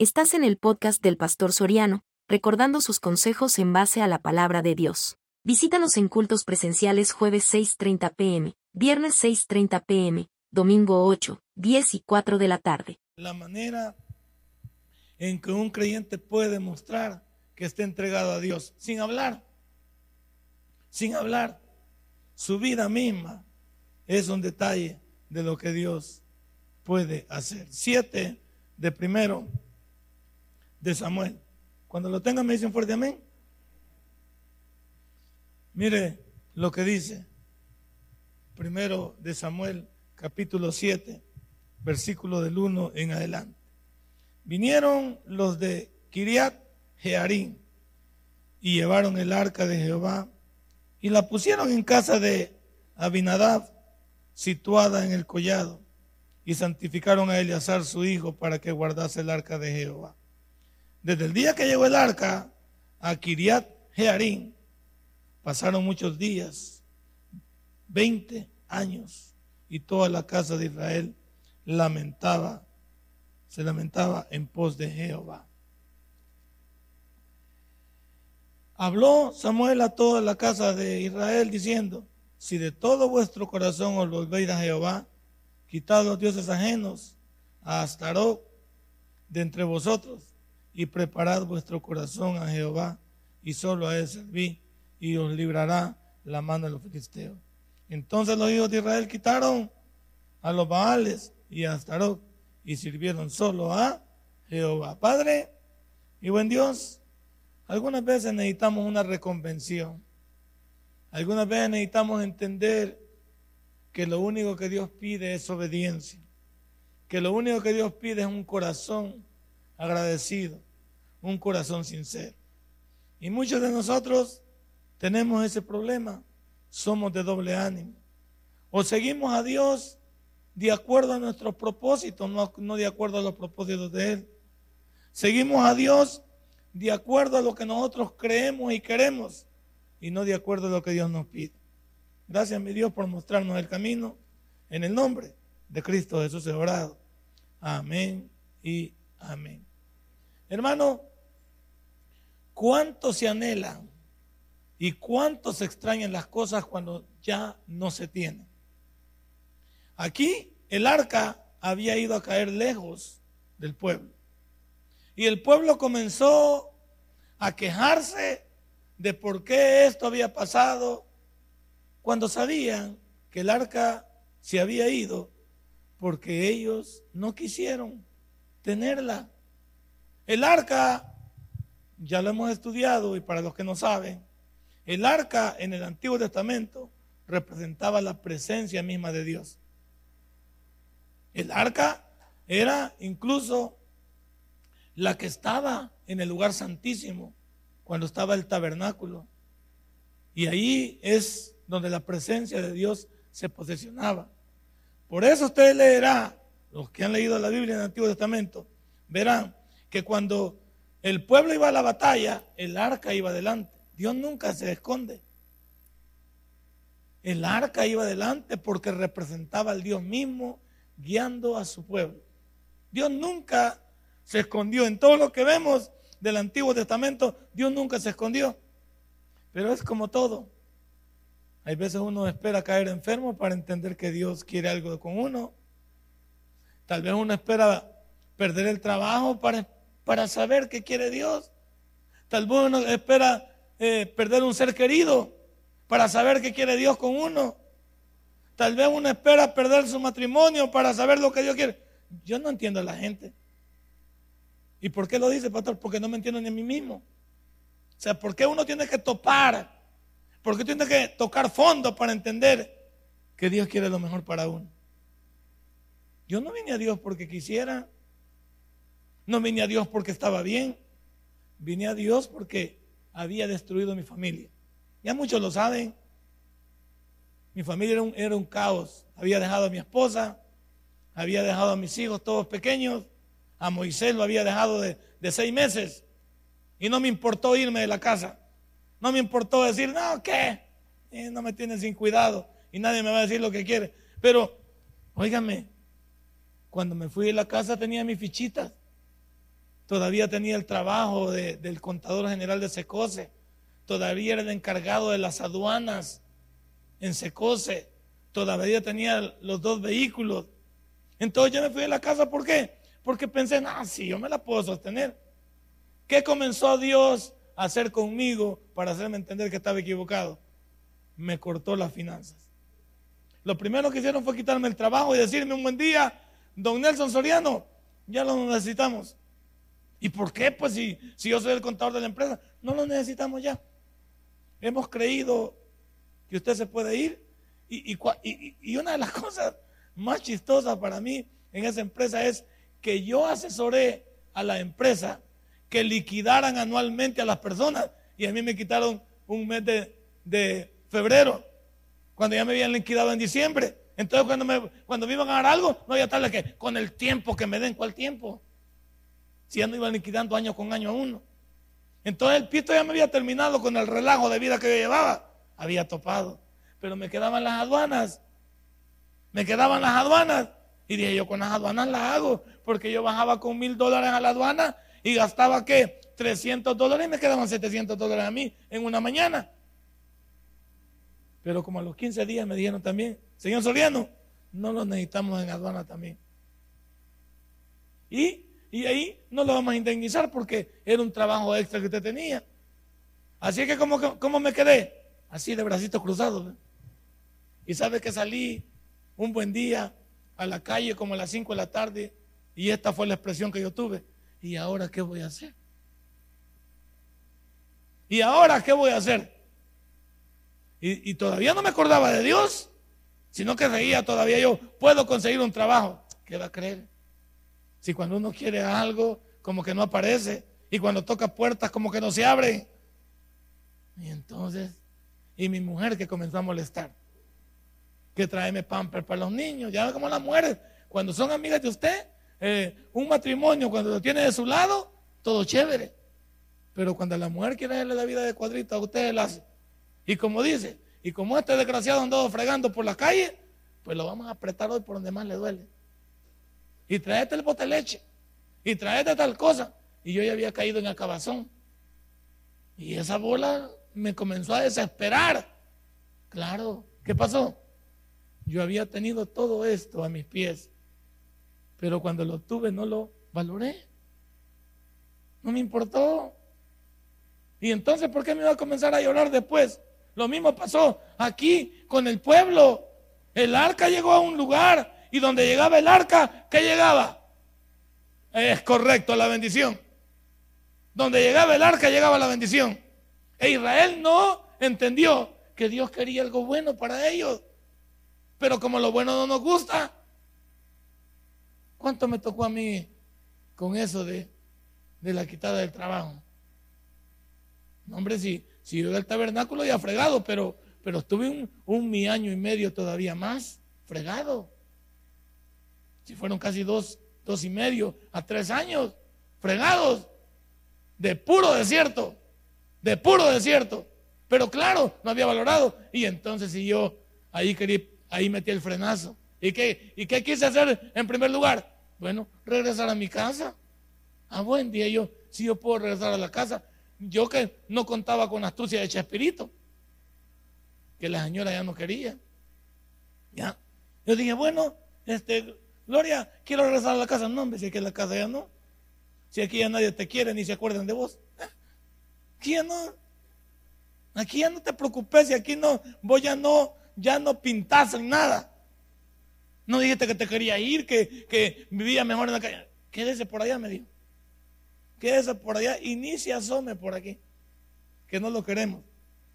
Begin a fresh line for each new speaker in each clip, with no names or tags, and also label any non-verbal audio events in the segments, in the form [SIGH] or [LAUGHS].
Estás en el podcast del Pastor Soriano, recordando sus consejos en base a la palabra de Dios. Visítanos en cultos presenciales jueves 6.30 pm, viernes 6.30 pm, domingo 8, 10 y 4 de la tarde.
La manera en que un creyente puede mostrar que está entregado a Dios, sin hablar, sin hablar. Su vida misma es un detalle de lo que Dios puede hacer. Siete de primero de Samuel. Cuando lo tengan me dicen fuerte amén. Mire lo que dice. Primero de Samuel, capítulo 7, versículo del 1 en adelante. Vinieron los de Kiriat Jearim y llevaron el arca de Jehová y la pusieron en casa de Abinadab, situada en el collado, y santificaron a Eleazar su hijo para que guardase el arca de Jehová. Desde el día que llegó el arca a Kiriat Jearim, pasaron muchos días, 20 años, y toda la casa de Israel lamentaba, se lamentaba en pos de Jehová. Habló Samuel a toda la casa de Israel diciendo, si de todo vuestro corazón os volvéis a Jehová, quitad los dioses ajenos a Astarot de entre vosotros y preparad vuestro corazón a Jehová y solo a él serví y os librará la mano de los filisteos. Entonces los hijos de Israel quitaron a los Baales y a Astarot y sirvieron solo a Jehová. Padre y buen Dios, algunas veces necesitamos una reconvención. Algunas veces necesitamos entender que lo único que Dios pide es obediencia. Que lo único que Dios pide es un corazón agradecido un corazón sincero. Y muchos de nosotros tenemos ese problema. Somos de doble ánimo. O seguimos a Dios de acuerdo a nuestros propósitos, no, no de acuerdo a los propósitos de Él. Seguimos a Dios de acuerdo a lo que nosotros creemos y queremos y no de acuerdo a lo que Dios nos pide. Gracias, mi Dios, por mostrarnos el camino. En el nombre de Cristo Jesús orado. Amén y amén. Hermano, ¿cuánto se anhelan y cuánto se extrañan las cosas cuando ya no se tienen? Aquí el arca había ido a caer lejos del pueblo. Y el pueblo comenzó a quejarse de por qué esto había pasado cuando sabían que el arca se había ido porque ellos no quisieron tenerla. El arca, ya lo hemos estudiado y para los que no saben, el arca en el Antiguo Testamento representaba la presencia misma de Dios. El arca era incluso la que estaba en el lugar santísimo cuando estaba el tabernáculo. Y ahí es donde la presencia de Dios se posesionaba. Por eso usted leerá, los que han leído la Biblia en el Antiguo Testamento, verán que cuando el pueblo iba a la batalla, el arca iba adelante. Dios nunca se esconde. El arca iba adelante porque representaba al Dios mismo guiando a su pueblo. Dios nunca se escondió. En todo lo que vemos del Antiguo Testamento, Dios nunca se escondió. Pero es como todo. Hay veces uno espera caer enfermo para entender que Dios quiere algo con uno. Tal vez uno espera perder el trabajo para para saber qué quiere Dios. Tal vez uno espera eh, perder un ser querido para saber qué quiere Dios con uno. Tal vez uno espera perder su matrimonio para saber lo que Dios quiere. Yo no entiendo a la gente. ¿Y por qué lo dice, pastor? Porque no me entiendo ni a mí mismo. O sea, ¿por qué uno tiene que topar? ¿Por qué tiene que tocar fondo para entender que Dios quiere lo mejor para uno? Yo no vine a Dios porque quisiera. No vine a Dios porque estaba bien. Vine a Dios porque había destruido mi familia. Ya muchos lo saben. Mi familia era un, caos. Había dejado a mi esposa, había dejado a mis hijos todos pequeños. A Moisés lo había dejado de, seis meses. Y no me importó irme de la casa. No me importó decir, no, ¿qué? Eh, no me tienen sin cuidado y nadie me va a decir lo que quiere. Pero, óigame, cuando me fui de la casa tenía mis fichitas. Todavía tenía el trabajo del contador general de Secose, todavía era el encargado de las aduanas en Secose, todavía tenía los dos vehículos. Entonces yo me fui de la casa, ¿por qué? Porque pensé, ah, sí, yo me la puedo sostener. ¿Qué comenzó Dios a hacer conmigo para hacerme entender que estaba equivocado? Me cortó las finanzas. Lo primero que hicieron fue quitarme el trabajo y decirme un buen día, don Nelson Soriano, ya lo necesitamos. ¿Y por qué? Pues si, si yo soy el contador de la empresa, no lo necesitamos ya. Hemos creído que usted se puede ir. Y, y, una de las [LAUGHS] cosas más chistosas para mí en esa empresa es que yo asesoré a la empresa que liquidaran anualmente a las personas y a mí me quitaron un mes de, de febrero cuando ya me habían liquidado en diciembre. Entonces cuando me, cuando me iban a dar algo, no había tal que con el tiempo que me den, ¿cuál tiempo? Si ya no iban liquidando año con año a uno. Entonces el pito ya me había terminado con el relajo de vida que yo llevaba. Había topado. Pero me quedaban las aduanas. Me quedaban las aduanas. Y dije, yo con las aduanas las hago. Porque yo bajaba con mil dólares a la aduana y gastaba qué? 300 dólares y me quedaban 700 dólares a mí en una mañana. Pero como a los 15 días me dijeron también, señor Soriano, no lo necesitamos en aduana también. Y, ahí no lo vamos a indemnizar porque era un trabajo extra que usted tenía. Así que, ¿cómo, me quedé? Así de bracitos cruzados. Y sabe que salí un buen día a la calle como a las 5 de la tarde y esta fue la expresión que yo tuve. ¿Y ahora qué voy a hacer? ¿Y ahora qué voy a hacer? Y, todavía no me acordaba de Dios, sino que reía todavía yo, puedo conseguir un trabajo. ¿Qué va a creer? Si cuando uno quiere algo, como que no aparece, y cuando toca puertas, como que no se abren. Y entonces, y mi mujer que comenzó a molestar, que tráeme pamper para los niños, ya como las mujeres, cuando son amigas de usted, eh, un matrimonio, cuando lo tiene de su lado, todo chévere. Pero cuando la mujer quiere darle la vida de cuadrito a usted, la hace. Y como dice, y como este desgraciado andado fregando por la calle, pues lo vamos a apretar hoy por donde más le duele. Y traete el bote de leche. Y traete tal cosa. Y yo ya había caído en el cabazón. Y esa bola me comenzó a desesperar. Claro, ¿qué pasó? Yo había tenido todo esto a mis pies. Pero cuando lo tuve no lo valoré. No me importó. Y entonces, ¿por qué me iba a comenzar a llorar después? Lo mismo pasó aquí con el pueblo. El arca llegó a un lugar y donde llegaba el arca, ¿qué llegaba? Es correcto, la bendición. Donde llegaba el arca, llegaba la bendición. E Israel no entendió que Dios quería algo bueno para ellos. Pero como lo bueno no nos gusta, ¿cuánto me tocó a mí con eso de, de la quitada del trabajo? hombre, si, si yo del tabernáculo ya fregado, pero, pero estuve un, un mi año y medio todavía más fregado. Si fueron casi dos, dos y medio a tres años fregados de puro desierto, de puro desierto. Pero claro, no había valorado. Y entonces si yo ahí quería, ahí metí el frenazo. ¿Y qué, ¿Y qué quise hacer en primer lugar? Bueno, regresar a mi casa. A buen día yo, si yo puedo regresar a la casa, yo que no contaba con astucia de Chespirito, que la señora ya no quería. Ya. Yo dije, bueno, este, Gloria, quiero regresar a la casa. No, hombre, si aquí en la casa ya no. Si aquí ya nadie te quiere ni se acuerdan de vos. Aquí ya no. Aquí ya no te preocupes, y aquí no, vos ya no, ya no pintás en nada. No dijiste que te quería ir, que, que vivía mejor en la calle. Quédese por allá, me dijo quédese por allá y ni se asome por aquí, que no lo queremos.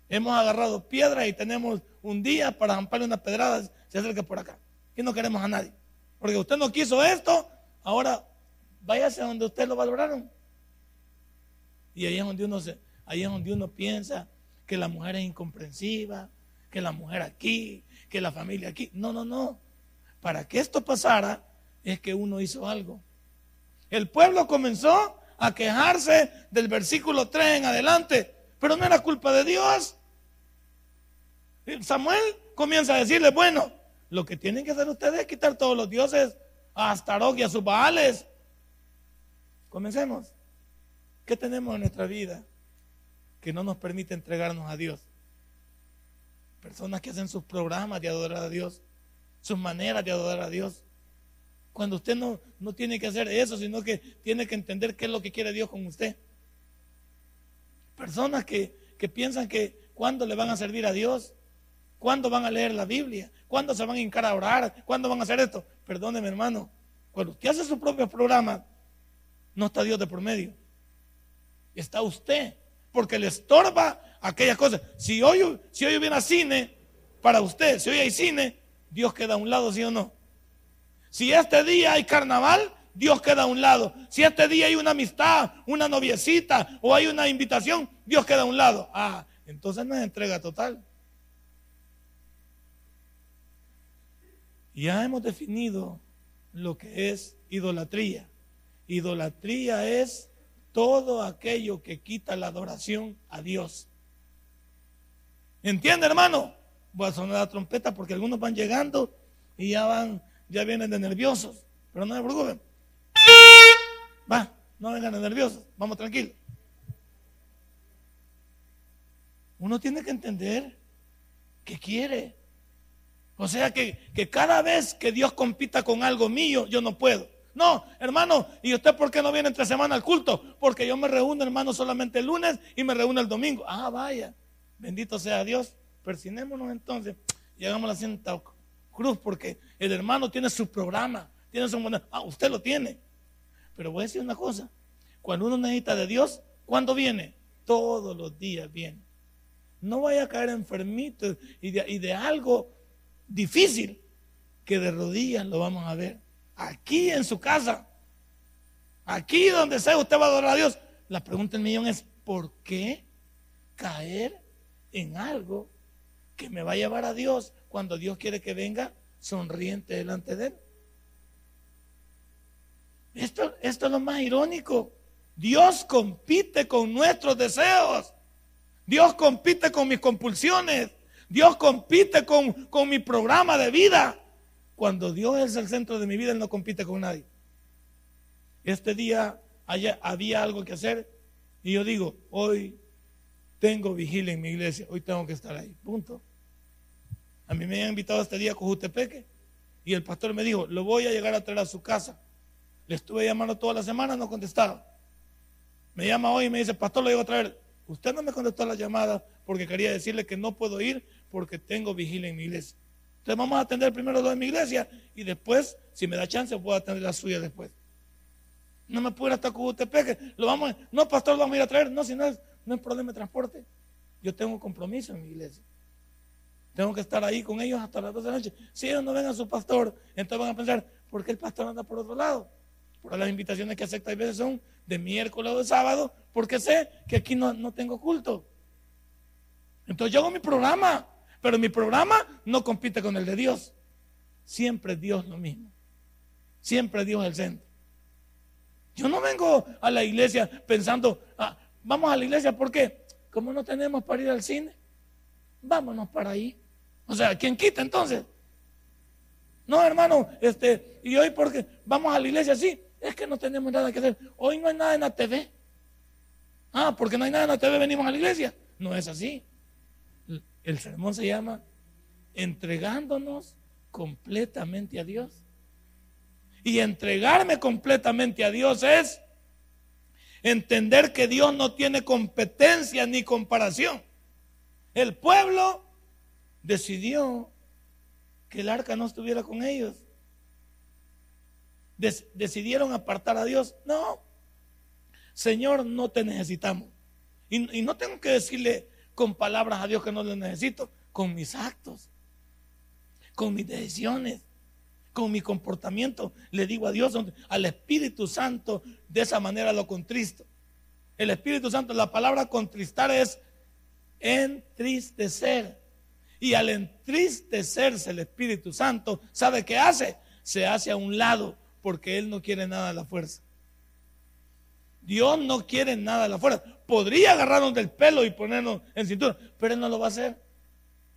Hemos agarrado piedras y tenemos un día para zamparle unas pedradas, se acerca por acá. Y no queremos a nadie. Porque usted no quiso esto, ahora váyase a donde usted lo valoraron. Y ahí es donde uno se, ahí es donde uno piensa que la mujer es incomprensiva, que la mujer aquí, que la familia aquí. No, no, no. Para que esto pasara es que uno hizo algo. El pueblo comenzó a quejarse del versículo 3 en adelante, pero no era culpa de Dios. Samuel comienza a decirle, bueno, lo que tienen que hacer ustedes es quitar todos los dioses a Astarot y a sus Baales. Comencemos. ¿Qué tenemos en nuestra vida que no nos permite entregarnos a Dios? Personas que hacen sus programas de adorar a Dios, sus maneras de adorar a Dios. Cuando usted no, no tiene que hacer eso, sino que tiene que entender qué es lo que quiere Dios con usted. Personas que, que piensan que cuando le van a servir a Dios, cuándo van a leer la Biblia, cuándo se van a hincar a orar, cuándo van a hacer esto. Perdóneme, hermano, cuando usted hace su propio programa, no está Dios de por medio. Está usted, porque le estorba aquellas cosas. Si hoy, si hoy hubiera cine para usted, si hoy hay cine, Dios queda a un lado, ¿sí o no? Si este día hay carnaval, Dios queda a un lado. Si este día hay una amistad, una noviecita o hay una invitación, Dios queda a un lado. Ah, entonces no es entrega total. Ya hemos definido lo que es idolatría. Idolatría es todo aquello que quita la adoración a Dios. ¿Entiende, hermano? Voy a sonar la trompeta porque algunos van llegando y ya van, ya vienen de nerviosos. Pero no se preocupen. Va, no vengan de nerviosos. Vamos tranquilos. Uno tiene que entender que quiere. O sea que, que cada vez que Dios compita con algo mío, yo no puedo. No, hermano, ¿y usted por qué no viene entre semana al culto? Porque yo me reúno, hermano, solamente el lunes y me reúno el domingo. Ah, vaya, bendito sea Dios. Persinémonos entonces. Llegamos a la Santa Cruz porque el hermano tiene su programa, tiene su Ah, usted lo tiene. Pero voy a decir una cosa. Cuando uno necesita de Dios, ¿cuándo viene? Todos los días viene. No vaya a caer enfermito y y de algo difícil que de rodillas lo vamos a ver. Aquí en su casa. Aquí donde sea usted va a adorar a Dios. La pregunta del millón es, ¿por qué caer en algo que me va a llevar a Dios cuando Dios quiere que venga sonriente delante de Él? Esto, esto es lo más irónico. Dios compite con nuestros deseos. Dios compite con mis compulsiones. Dios compite con, con mi programa de vida. Cuando Dios es el centro de mi vida, Él no compite con nadie. Este día había algo que hacer y yo digo, hoy tengo vigilia en mi iglesia, hoy tengo que estar ahí, punto. A mí me han invitado este día a Cojutepeque y el pastor me dijo, lo voy a llegar a traer a su casa. Le estuve llamando toda la semana, no contestaba. Me llama hoy y me dice, pastor, lo llego a traer. Usted no me contestó la llamada porque quería decirle que no puedo ir porque tengo vigilia en mi iglesia. Entonces vamos a atender primero dos en mi iglesia y después, si me da chance, puedo atender la suya después. No me puedo ir hasta Cubutepeque. Lo vamos no, pastor, lo vamos a ir a traer. No, si no es, no es problema de transporte. Yo tengo compromiso en mi iglesia. Tengo que estar ahí con ellos hasta las 12 de la noche. Si ellos no ven a su pastor, entonces van a pensar, ¿por qué el pastor anda por otro lado? Por las invitaciones que acepta a veces son de miércoles o de sábado, porque sé que aquí no, no tengo culto. Entonces yo hago mi programa. Pero mi programa no compite con el de Dios. Siempre Dios lo mismo. Siempre Dios el centro. Yo no vengo a la iglesia pensando, ah, vamos a la iglesia porque como no tenemos para ir al cine, vámonos para ahí. O sea, ¿quién quita entonces? No, hermano, este, y hoy porque vamos a la iglesia, sí, es que no tenemos nada que hacer. Hoy no hay nada en la TV. Ah, porque no hay nada en la TV, venimos a la iglesia. No es así. El sermón se llama entregándonos completamente a Dios. Y entregarme completamente a Dios es entender que Dios no tiene competencia ni comparación. El pueblo decidió que el arca no estuviera con ellos. decidieron apartar a Dios. No, Señor, no te necesitamos. Y, no tengo que decirle, con palabras a Dios que no le necesito, con mis actos, con mis decisiones, con mi comportamiento. Le digo a Dios, al Espíritu Santo, de esa manera lo contristo. El Espíritu Santo, la palabra contristar es entristecer. Y al entristecerse el Espíritu Santo, ¿sabe qué hace? Se hace a un lado porque Él no quiere nada de la fuerza. Dios no quiere nada de la fuerza. Podría agarrarnos del pelo y ponernos en cintura, pero Él no lo va a hacer.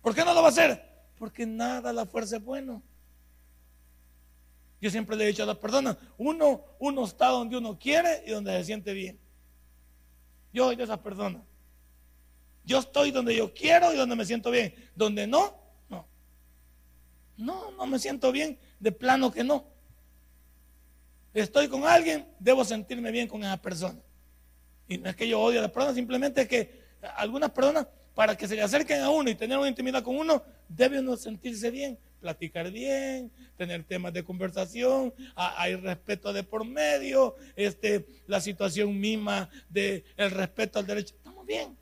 ¿Por qué no lo va a hacer? Porque nada la fuerza es bueno. Yo siempre le he dicho a las personas, uno, uno está donde uno quiere y donde se siente bien. Yo soy de esas personas. Yo estoy donde yo quiero y donde me siento bien. Donde no, no. No, no me siento bien. De plano que no. Estoy con alguien, debo sentirme bien con esa persona. Y no es que yo odie a las personas, simplemente es que algunas personas, para que se le acerquen a uno y tener una intimidad con uno, debe uno sentirse bien, platicar bien, tener temas de conversación, hay respeto de por medio, este, la situación misma del el respeto al derecho. Estamos bien.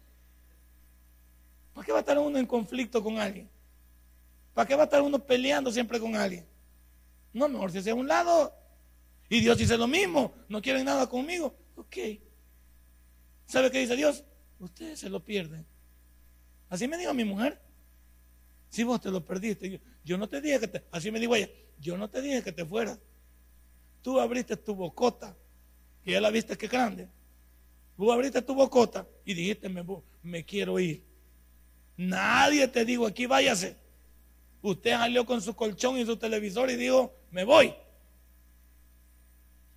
¿Para qué va a estar uno en conflicto con alguien? ¿Para qué va a estar uno peleando siempre con alguien? No, mejor si hace a un lado. Y Dios dice lo mismo, no quieren nada conmigo. Ok. ¿Sabe qué dice Dios? Ustedes se lo pierden. Así me dijo mi mujer. Si vos te lo perdiste, yo, no te dije que te, así me dijo ella, yo no te dije que te fueras. Tú abriste tu bocota, y ya la viste que grande. Tú abriste tu bocota y dijiste, me, me quiero ir. Nadie te dijo, aquí váyase. Usted salió con su colchón y su televisor y dijo, me voy.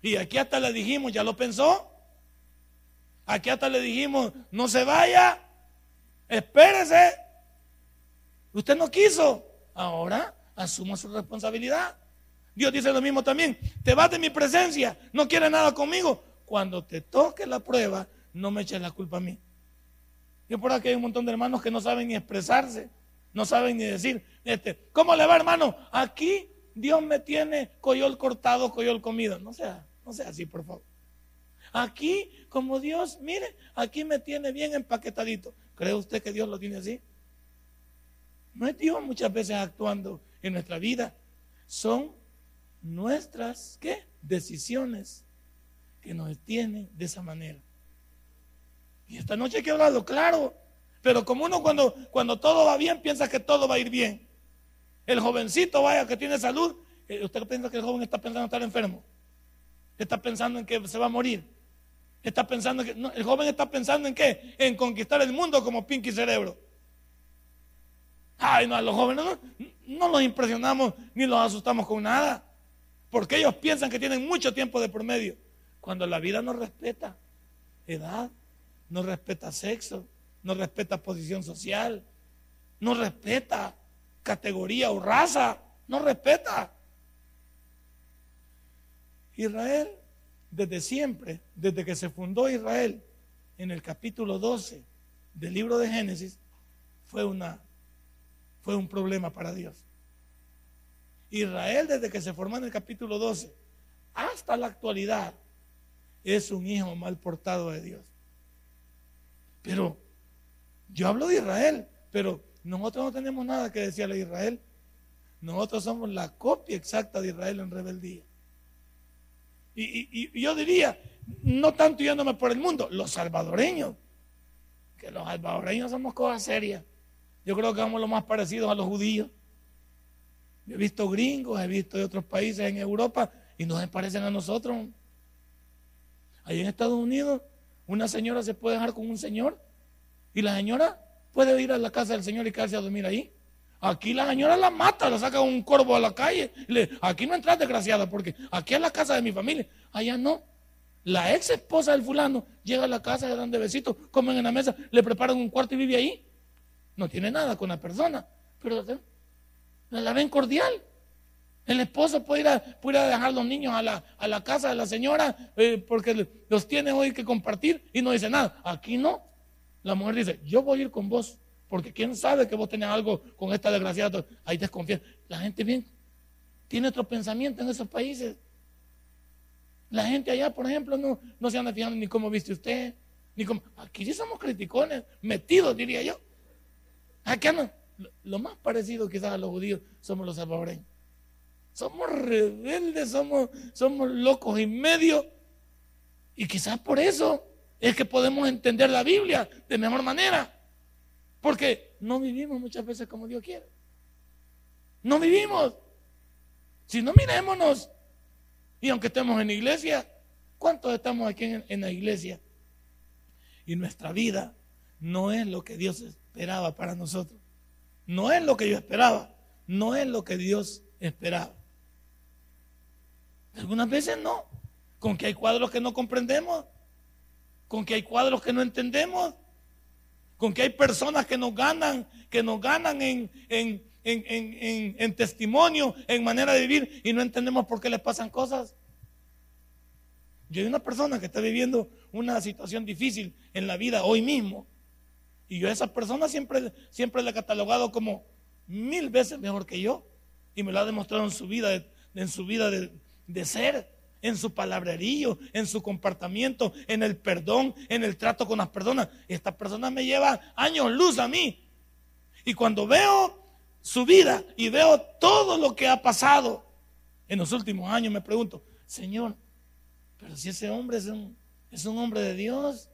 Y aquí hasta le dijimos, ¿ya lo pensó? Aquí hasta le dijimos, no se vaya, espérese. Usted no quiso. Ahora asuma su responsabilidad. Dios dice lo mismo también. Te vas de mi presencia, no quieres nada conmigo. Cuando te toque la prueba, no me eches la culpa a mí. Yo por aquí hay un montón de hermanos que no saben ni expresarse, no saben ni decir, este, ¿cómo le va hermano? Aquí Dios me tiene coyol cortado, coyol comido. No sea, no sea así, por favor. Aquí, como Dios, mire, aquí me tiene bien empaquetadito. ¿Cree usted que Dios lo tiene así? No es Dios muchas veces actuando en nuestra vida. Son nuestras, ¿qué? Decisiones que nos tienen de esa manera. Y esta noche hay que hablarlo, claro. Pero como uno cuando, cuando todo va bien piensa que todo va a ir bien. El jovencito, vaya, que tiene salud, eh, usted piensa que el joven está pensando en estar enfermo. Está pensando en que se va a morir. Está pensando que, el joven está pensando en qué? En conquistar el mundo como Pinky Cerebro. Ay, no, a los jóvenes no, no los impresionamos ni los asustamos con nada. Porque ellos piensan que tienen mucho tiempo de promedio. Cuando la vida no respeta edad, no respeta sexo, no respeta posición social, no respeta categoría o raza, no respeta. Israel, desde siempre, desde que se fundó Israel, en el capítulo 12 del libro de Génesis, fue, una, fue un problema para Dios. Israel, desde que se formó en el capítulo 12 hasta la actualidad, es un hijo mal portado de Dios. Pero yo hablo de Israel, pero nosotros no tenemos nada que decirle a Israel. Nosotros somos la copia exacta de Israel en rebeldía. Y, yo diría, no tanto yéndome por el mundo, los salvadoreños, que los salvadoreños somos cosas serias. Yo creo que somos lo más parecidos a los judíos. he visto gringos, he visto de otros países en Europa y no se parecen a nosotros. Ahí en Estados Unidos una señora se puede dejar con un señor y la señora puede ir a la casa del señor y quedarse a dormir ahí. Aquí la señora la mata, la saca un corvo a la calle. Le, aquí no entras desgraciada porque aquí es la casa de mi familia. Allá no. La ex esposa del fulano llega a la casa, le dan de besitos, comen en la mesa, le preparan un cuarto y vive ahí. No tiene nada con la persona, pero la, ven cordial. El esposo puede ir a, dejar los niños a la, a la casa de la señora eh, porque los tiene hoy que compartir y no dice nada. Aquí no. La mujer dice, yo voy a ir con vos porque quién sabe que vos tenés algo con esta desgraciada. Ahí desconfía. La gente bien tiene otro pensamiento en esos países. La gente allá, por ejemplo, no, no se anda fijando ni cómo viste usted, ni cómo. Aquí sí somos criticones, metidos, diría yo. Aquí no. Lo más parecido quizás a los judíos somos los salvadoreños. Somos rebeldes, somos, somos locos y medio. Y quizás por eso es que podemos entender la Biblia de mejor manera. Porque no vivimos muchas veces como Dios quiere. No vivimos. Si no mirémonos. Y aunque estemos en iglesia, ¿cuántos estamos aquí en, en la iglesia? Y nuestra vida no es lo que Dios esperaba para nosotros. No es lo que yo esperaba. No es lo que Dios esperaba. Algunas veces no. Con que hay cuadros que no comprendemos. con que hay cuadros que no entendemos, con que hay personas que nos ganan, que nos ganan en, en, en, en testimonio, en manera de vivir y no entendemos por qué les pasan cosas. Yo hay una persona que está viviendo una situación difícil en la vida hoy mismo. Y yo a esa persona siempre, siempre le he catalogado como mil veces mejor que yo. Y me lo ha demostrado en su vida, en su vida de, de ser, en su palabrerío, en su comportamiento, en el perdón, en el trato con las personas. Esta persona me lleva años luz a mí. Y cuando veo su vida y veo todo lo que ha pasado en los últimos años, me pregunto, Señor, pero si ese hombre es un, es un hombre de Dios,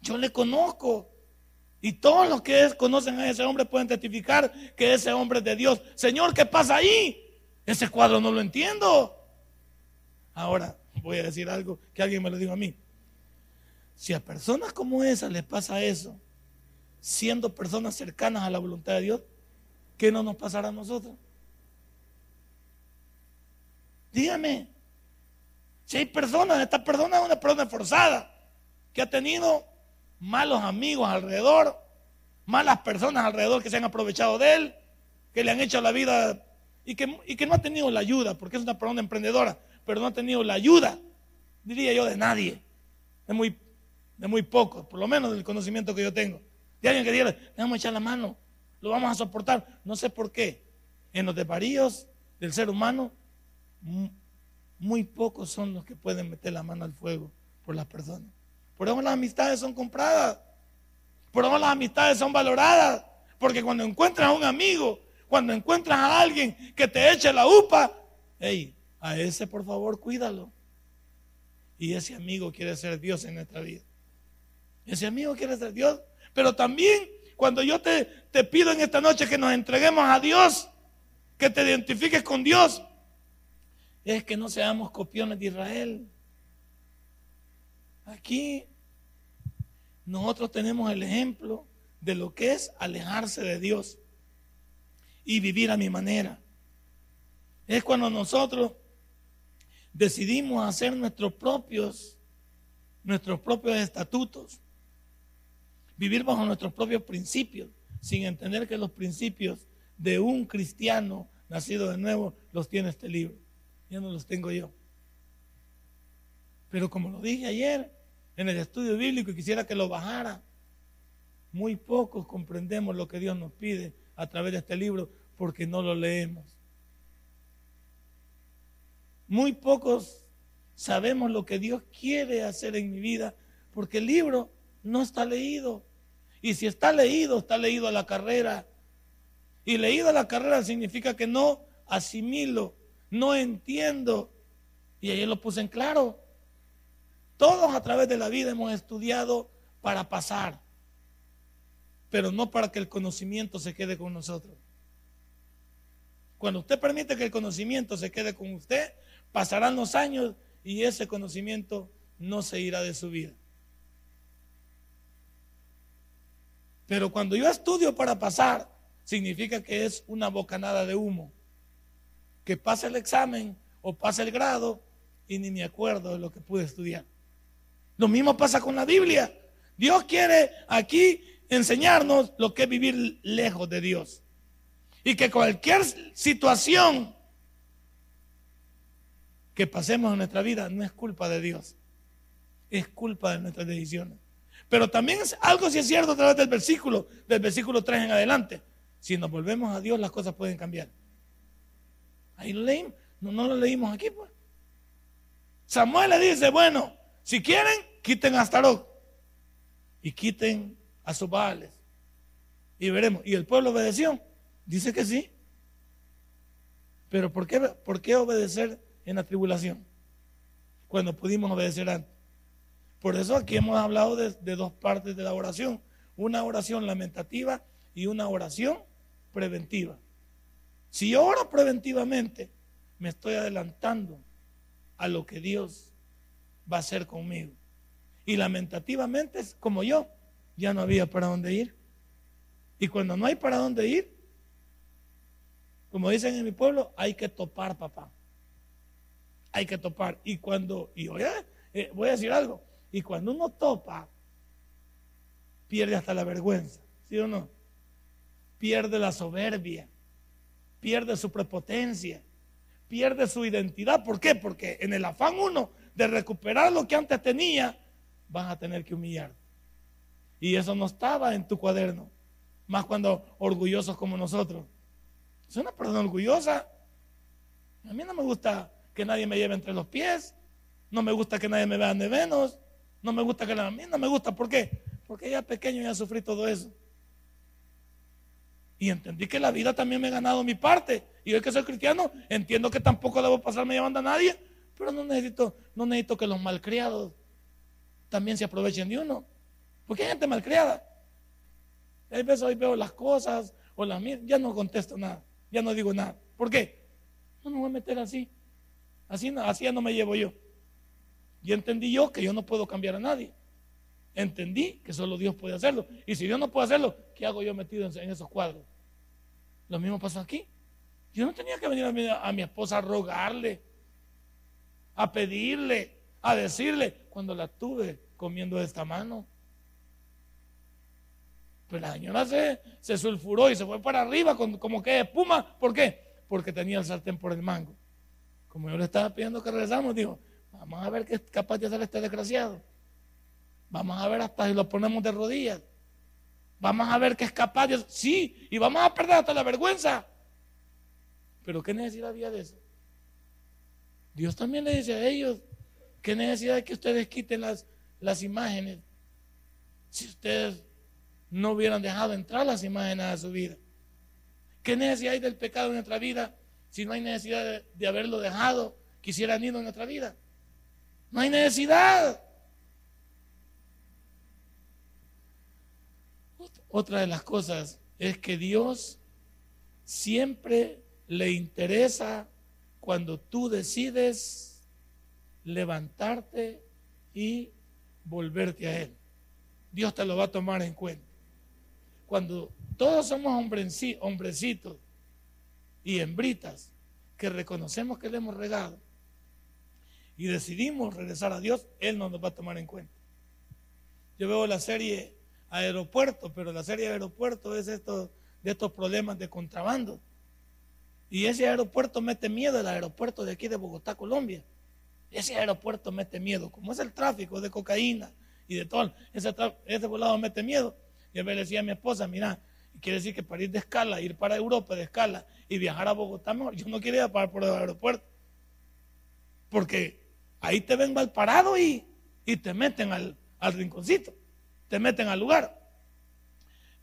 yo le conozco. Y todos los que conocen a ese hombre pueden testificar que ese hombre es de Dios. Señor, ¿qué pasa ahí? Ese cuadro no lo entiendo. Ahora voy a decir algo que alguien me lo dijo a mí. Si a personas como esas les pasa eso, siendo personas cercanas a la voluntad de Dios, ¿qué no nos pasará a nosotros? Dígame, si hay personas, esta persona es una persona forzada, que ha tenido malos amigos alrededor, malas personas alrededor que se han aprovechado de él, que le han hecho la vida y que, y que no ha tenido la ayuda, porque es una persona emprendedora, pero no ha tenido la ayuda, diría yo, de nadie, de muy, de muy poco, por lo menos del conocimiento que yo tengo. De alguien que diga, vamos a echar la mano, lo vamos a soportar, no sé por qué. En los desvaríos del ser humano, muy pocos son los que pueden meter la mano al fuego por las personas. Por eso las amistades son compradas. Por eso las amistades son valoradas. Porque cuando encuentras a un amigo, cuando encuentras a alguien que te eche la upa, hey, a ese por favor cuídalo. Y ese amigo quiere ser Dios en nuestra vida. Ese amigo quiere ser Dios. Pero también cuando yo te, te pido en esta noche que nos entreguemos a Dios, que te identifiques con Dios, es que no seamos copiones de Israel. Aquí nosotros tenemos el ejemplo de lo que es alejarse de Dios y vivir a mi manera. Es cuando nosotros decidimos hacer nuestros propios nuestros propios estatutos, vivir bajo nuestros propios principios, sin entender que los principios de un cristiano nacido de nuevo los tiene este libro ya no los tengo yo. Pero como lo dije ayer en el estudio bíblico y quisiera que lo bajara, muy pocos comprendemos lo que Dios nos pide a través de este libro porque no lo leemos. Muy pocos sabemos lo que Dios quiere hacer en mi vida porque el libro no está leído. Y si está leído, está leído a la carrera. Y leído a la carrera significa que no asimilo no entiendo. Y ahí lo puse en claro. Todos a través de la vida hemos estudiado para pasar, pero no para que el conocimiento se quede con nosotros. Cuando usted permite que el conocimiento se quede con usted, pasarán los años y ese conocimiento no se irá de su vida. Pero cuando yo estudio para pasar, significa que es una bocanada de humo que pase el examen o pase el grado y ni me acuerdo de lo que pude estudiar. Lo mismo pasa con la Biblia. Dios quiere aquí enseñarnos lo que es vivir lejos de Dios. Y que cualquier situación que pasemos en nuestra vida no es culpa de Dios, es culpa de nuestras decisiones. Pero también es algo si es cierto a través del versículo, del versículo 3 en adelante. Si nos volvemos a Dios, las cosas pueden cambiar. Ahí lo leímos. No, no lo leímos aquí, pues. Samuel le dice, bueno, si quieren, quiten a Astarot y quiten a sus baales. Y veremos. ¿Y el pueblo obedeció? Dice que sí. Pero ¿por qué, por qué obedecer en la tribulación? Cuando pudimos obedecer antes. Por eso aquí hemos hablado de, dos partes de la oración. Una oración lamentativa y una oración preventiva. Si yo oro preventivamente, me estoy adelantando a lo que Dios va a hacer conmigo. Y lamentativamente, como yo, ya no había para dónde ir. Y cuando no hay para dónde ir, como dicen en mi pueblo, hay que topar, papá. Hay que topar. Y cuando, y voy a, eh, voy a decir algo, Y cuando uno topa, pierde hasta la vergüenza, ¿sí o no? Pierde la soberbia, pierde su prepotencia, pierde su identidad. ¿Por qué? Porque en el afán uno de recuperar lo que antes tenía, vas a tener que humillar. Y eso no estaba en tu cuaderno, más cuando orgullosos como nosotros. Es una persona orgullosa. A mí no me gusta que nadie me lleve entre los pies. No me gusta que nadie me vea de menos. No me gusta que la, mí no me gusta. ¿Por qué? Porque ya pequeño ya sufrí todo eso. Y entendí que la vida también me ha ganado mi parte. Y hoy que soy cristiano, entiendo que tampoco debo pasarme llevando a nadie. Pero no necesito, no necesito que los malcriados también se aprovechen de uno. Porque hay gente malcriada. Hay veces hoy veo las cosas o las mías, ya no contesto nada, ya no digo nada. ¿Por qué? No me voy a meter así. Así, así ya no me llevo yo. Y entendí yo que yo no puedo cambiar a nadie. Entendí que solo Dios puede hacerlo. Y si Dios no puede hacerlo, ¿qué hago yo metido en, esos cuadros? Lo mismo pasa aquí. Yo no tenía que venir a mi, esposa a rogarle, a pedirle, a decirle, cuando la tuve comiendo de esta mano. Pero la señora se, se sulfuró y se fue para arriba como que espuma. ¿Por qué? Porque tenía el sartén por el mango. Como yo le estaba pidiendo que regresamos, dijo, vamos a ver qué es capaz de hacer este desgraciado. Vamos a ver hasta si lo ponemos de rodillas. Vamos a ver qué es capaz de hacer. Sí, y vamos a perder hasta la vergüenza. Pero ¿qué necesidad había de eso? Dios también le dice a ellos, ¿qué necesidad de que ustedes quiten las, las imágenes? Si ustedes no hubieran dejado entrar las imágenes a su vida. ¿Qué necesidad hay del pecado en nuestra vida si no hay necesidad de, haberlo dejado? Quisieran ir en nuestra vida. No hay necesidad. Otra de las cosas es que Dios siempre le interesa cuando tú decides levantarte y volverte a Él. Dios te lo va a tomar en cuenta. Cuando todos somos hombrecitos y hembritas que reconocemos que le hemos regado y decidimos regresar a Dios, Él nos va a tomar en cuenta. Yo veo la serie Aeropuerto, pero la serie Aeropuerto es esto, de estos problemas de contrabando. Y ese aeropuerto mete miedo, el aeropuerto de aquí de Bogotá, Colombia. Ese aeropuerto mete miedo, como es el tráfico de cocaína y de todo, ese, ese volado mete miedo. Y me decía a mi esposa, mira, quiere decir que para ir de escala, ir para Europa de escala y viajar a Bogotá mejor, yo no quería parar por el aeropuerto. Porque ahí te ven mal parado y, te meten al, al rinconcito, te meten al lugar.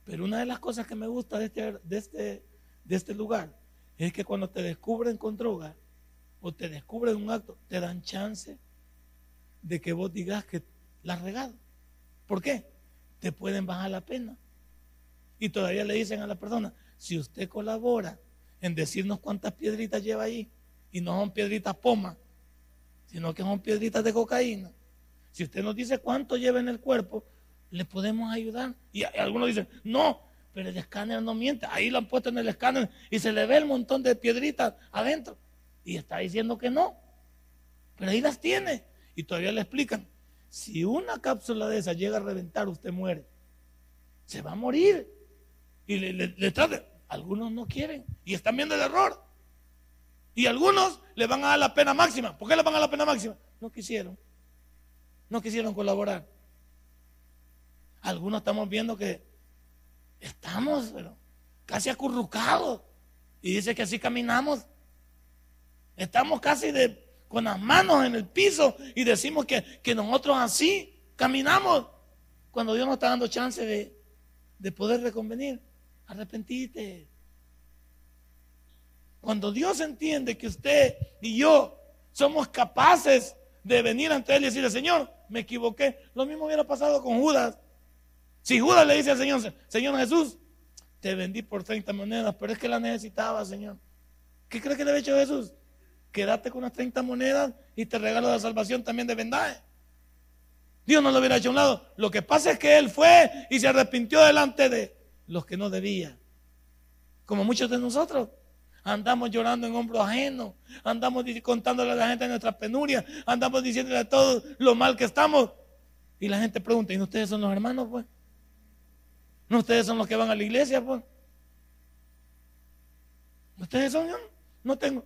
Pero una de las cosas que me gusta de este, de este, de este lugar es que cuando te descubren con droga o te descubren un acto, te dan chance de que vos digas que la has regado. ¿Por qué? Te pueden bajar la pena. Y todavía le dicen a la persona, si usted colabora en decirnos cuántas piedritas lleva ahí, y no son piedritas poma, sino que son piedritas de cocaína, si usted nos dice cuánto lleva en el cuerpo, le podemos ayudar. Y algunos dicen, no, pero el escáner no miente. Ahí lo han puesto en el escáner y se le ve el montón de piedritas adentro. Y está diciendo que no. Pero ahí las tiene. Y todavía le explican, si una cápsula de esa llega a reventar, usted muere. Se va a morir. Y le, le, Algunos no quieren y están viendo el error. Y algunos le van a dar la pena máxima. ¿Por qué le van a dar la pena máxima? No quisieron. No quisieron colaborar. Algunos estamos viendo que Estamos casi acurrucados. Y dice que así caminamos. Estamos casi de, con las manos en el piso y decimos que, que nosotros así caminamos. Cuando Dios nos está dando chance de, de poder reconvenir. Arrepentite. Cuando Dios entiende que usted y yo somos capaces de venir ante Él y decirle, Señor, me equivoqué. Lo mismo hubiera pasado con Judas. Si Judas le dice al Señor, Señor Jesús, te vendí por 30 monedas, pero es que la necesitaba, Señor. ¿Qué crees que le había hecho Jesús? Quédate con las 30 monedas y te regalo la salvación también de vendaje. Dios no lo hubiera hecho a un lado. Lo que pasa es que él fue y se arrepintió delante de los que no debía. Como muchos de nosotros. Andamos llorando en hombro ajeno. Andamos contándole a la gente nuestras penurias. Andamos diciéndole a todos lo mal que estamos. Y la gente pregunta, ¿y ustedes son los hermanos, pues? ¿No ustedes son los que van a la iglesia, pues? ¿Ustedes son yo? No tengo.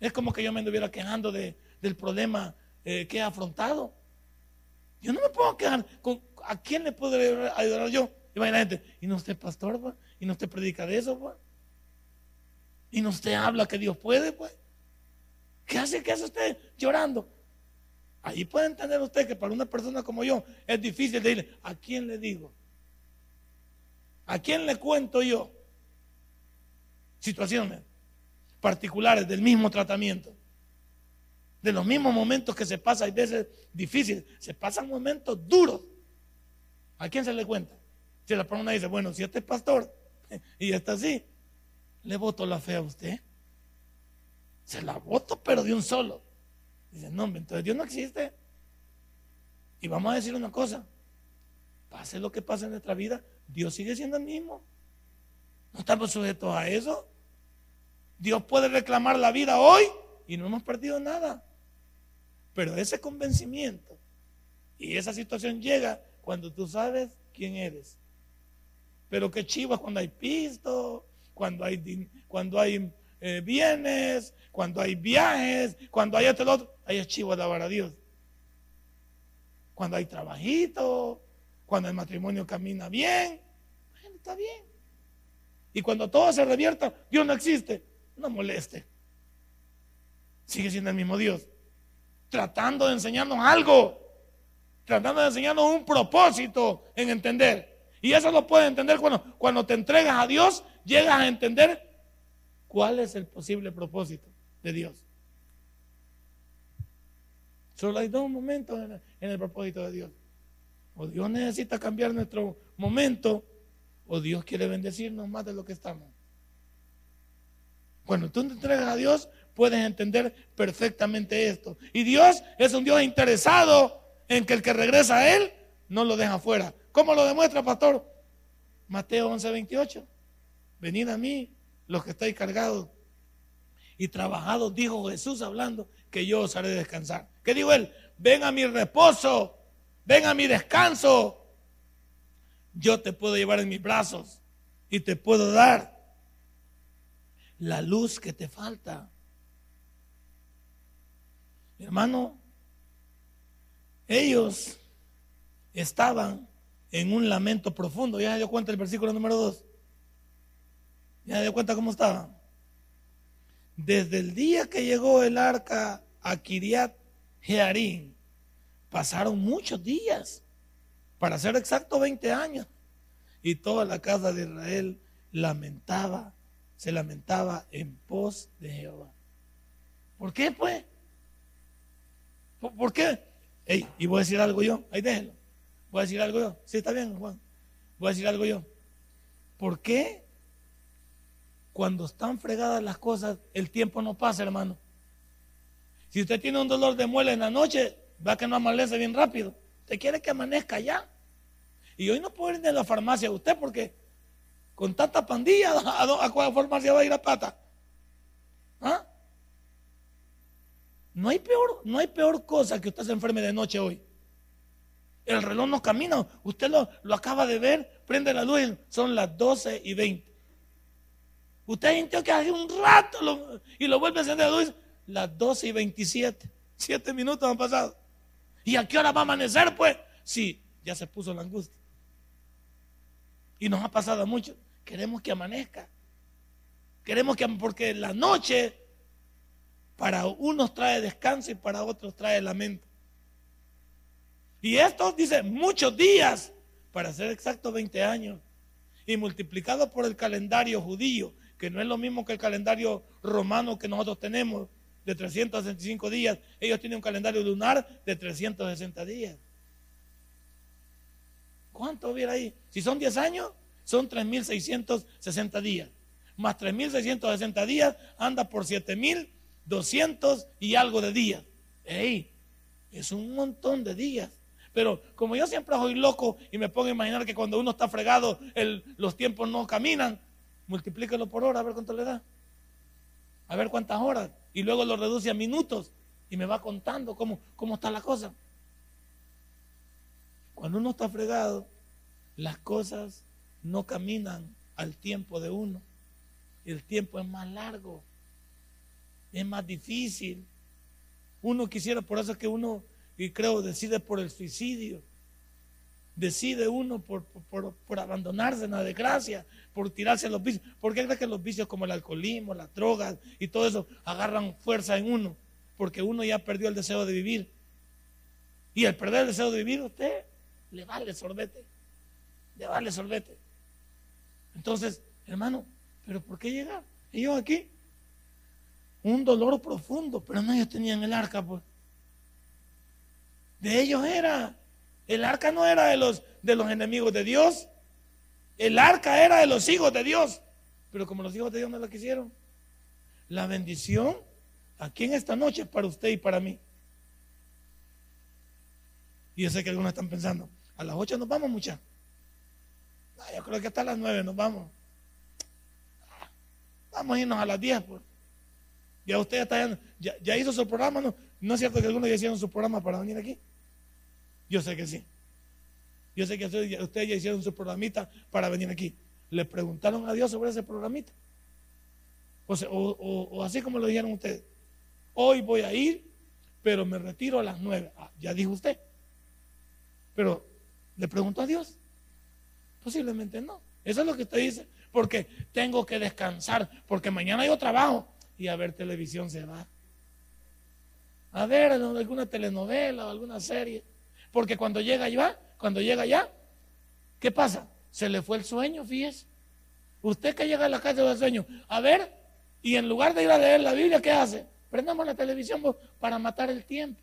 Es como que yo me anduviera quejando de, del problema eh, que he afrontado. Yo no me puedo quejar. Con, ¿A quién le puedo ayudar yo? Y va la gente, ¿y no usted pastor? ¿Y no usted predica de eso, pues? ¿Y no usted habla que Dios puede, pues? ¿Qué hace? ¿Qué hace usted llorando? Ahí puede entender usted que para una persona como yo es difícil decirle, ¿a quién le digo? ¿A quién le cuento yo? Situaciones particulares del mismo tratamiento, de los mismos momentos que se pasan, hay veces difíciles, se pasan momentos duros. ¿A quién se le cuenta? Si la persona dice, bueno, si este es pastor [LAUGHS] y está así, le voto la fe a usted. Se la voto, pero de un solo. Dice, no, entonces Dios no existe. Y vamos a decir una cosa, pase lo que pase en nuestra vida, Dios sigue siendo el mismo. No estamos sujetos a eso. Dios puede reclamar la vida hoy y no hemos perdido nada. Pero ese convencimiento y esa situación llega cuando tú sabes quién eres. Pero qué chivo cuando hay pisto, cuando hay, cuando hay eh, bienes, cuando hay viajes, cuando hay lo otro. Ahí es chivo alabar a Dios. Cuando hay trabajito, cuando el matrimonio camina bien, está bien. Y cuando todo se revierta, Dios no existe, no moleste. Sigue siendo el mismo Dios. Tratando de enseñarnos algo. Tratando de enseñarnos un propósito en entender. Y eso lo puedes entender cuando, cuando te entregas a Dios, llegas a entender cuál es el posible propósito de Dios. Solo hay dos momentos en el, propósito de Dios. O Dios necesita cambiar nuestro momento, o Dios quiere bendecirnos más de lo que estamos. Cuando tú te entregas a Dios, puedes entender perfectamente esto. Y Dios es un Dios interesado en que el que regresa a Él no lo deja fuera. ¿Cómo lo demuestra, pastor? Mateo 11, 28. Venid a mí, los que estáis cargados y trabajados, dijo Jesús hablando, que yo os haré descansar. ¿Qué dijo él? Ven a mi reposo, ven a mi descanso. Yo te puedo llevar en mis brazos y te puedo dar la luz que te falta. hermano, ellos estaban en un lamento profundo. Ya se dio cuenta el versículo número 2. Ya se dio cuenta cómo estaban. Desde el día que llegó el arca a Kiriat Jearim, pasaron muchos días, para ser exacto 20 años, y toda la casa de Israel lamentaba, se lamentaba en pos de Jehová. ¿Por qué, pues? ¿Por, qué? y voy a decir algo yo, ahí déjenlo. Voy a decir algo yo. Sí, está bien, Juan. Voy a decir algo yo. ¿Por qué cuando están fregadas las cosas, el tiempo no pasa, hermano? Si usted tiene un dolor de muela en la noche, va que no amanece bien rápido. Usted quiere que amanezca ya. Y hoy no puede ir a la farmacia usted porque con tanta pandilla, [LAUGHS] ¿a, cuál farmacia va a ir a pata? ¿Ah? No hay, peor, no hay peor cosa que usted se enferme de noche hoy. El reloj no camina. Usted lo, lo acaba de ver, prende la luz, son las 12 y 20. Usted sintió que hace un rato y lo vuelve a encender la luz, las 12 y 27. Siete minutos han pasado. ¿Y a qué hora va a amanecer, pues? Sí, ya se puso la angustia. Y nos ha pasado mucho. Queremos que amanezca. Queremos que, porque la noche para unos trae descanso y para otros trae lamento. Y esto dice muchos días, para ser exacto 20 años, y multiplicado por el calendario judío, que no es lo mismo que el calendario romano que nosotros tenemos, de 365 días. Ellos tienen un calendario lunar de 360 días. ¿Cuánto hubiera ahí? Si son 10 años, son 3.660 días. Más 3.660 días, anda por 7.200 y algo de días. ¡Ey! Es un montón de días. Pero como yo siempre soy loco y me pongo a imaginar que cuando uno está fregado, los tiempos no caminan, multiplícalo por hora, a ver cuánto le da. A ver cuántas horas y luego lo reduce a minutos y me va contando cómo, cómo está la cosa. Cuando uno está fregado, las cosas no caminan al tiempo de uno. El tiempo es más largo, es más difícil. Uno quisiera, por eso es que uno, y creo, decide por el suicidio. Decide uno por, por, abandonarse en la desgracia, por tirarse a los vicios. ¿Por qué que los vicios como el alcoholismo, las drogas y todo eso agarran fuerza en uno? Porque uno ya perdió el deseo de vivir. Y al perder el deseo de vivir, usted le vale sorbete. Le vale sorbete. Entonces, hermano, ¿pero por qué llegar? Ellos aquí, un dolor profundo, pero no ellos tenían el arca, pues. De ellos era. El arca no era de los, de los enemigos de Dios. El arca era de los hijos de Dios. Pero como los hijos de Dios no la quisieron, la bendición aquí en esta noche es para usted y para mí. Y yo sé que algunos están pensando, a las 8 nos vamos, muchachos. yo creo que hasta las 9 nos vamos. Vamos a irnos a las 10, pues. Ya usted está, ya, ya hizo su programa, ¿no? ¿No es cierto que algunos ya hicieron su programa para venir aquí? Yo sé que sí. Yo sé que ustedes ya hicieron su programita para venir aquí. ¿Le preguntaron a Dios sobre ese programita? O, así como lo dijeron ustedes. Hoy voy a ir, pero me retiro a las 9. Ah, ya dijo usted. Pero, ¿le preguntó a Dios? Posiblemente no. Eso es lo que usted dice. Porque tengo que descansar, porque mañana yo trabajo y a ver televisión se va. A ver alguna telenovela o alguna serie. Porque cuando llega allá, cuando llega allá, ¿qué pasa? Se le fue el sueño, fíjese. Usted que llega a la casa del sueño, a ver, y en lugar de ir a leer la Biblia, ¿qué hace? Prendamos la televisión para matar el tiempo.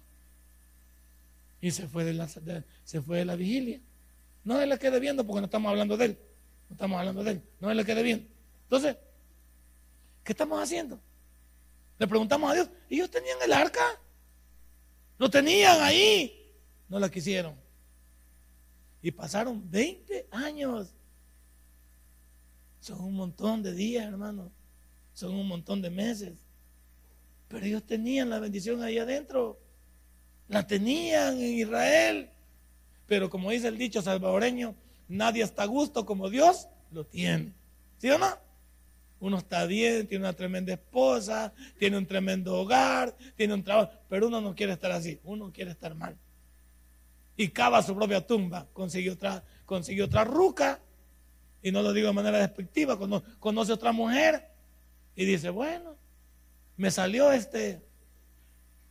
Y se fue de la, se fue de la vigilia. No se le quede viendo porque no estamos hablando de él. No estamos hablando de él. No se le quede viendo. Entonces, ¿qué estamos haciendo? Le preguntamos a Dios. Ellos tenían el arca. Lo tenían ahí. No la quisieron. Y pasaron 20 años. Son un montón de días, hermano. Son un montón de meses. Pero ellos tenían la bendición ahí adentro. La tenían en Israel. Pero como dice el dicho salvadoreño, nadie está a gusto como Dios lo tiene. ¿Sí o no? Uno está bien, tiene una tremenda esposa, tiene un tremendo hogar, tiene un trabajo, pero uno no quiere estar así, uno quiere estar mal. Y cava su propia tumba, consiguió otra, otra ruca, y no lo digo de manera despectiva, conoce otra mujer y dice, bueno, me salió este,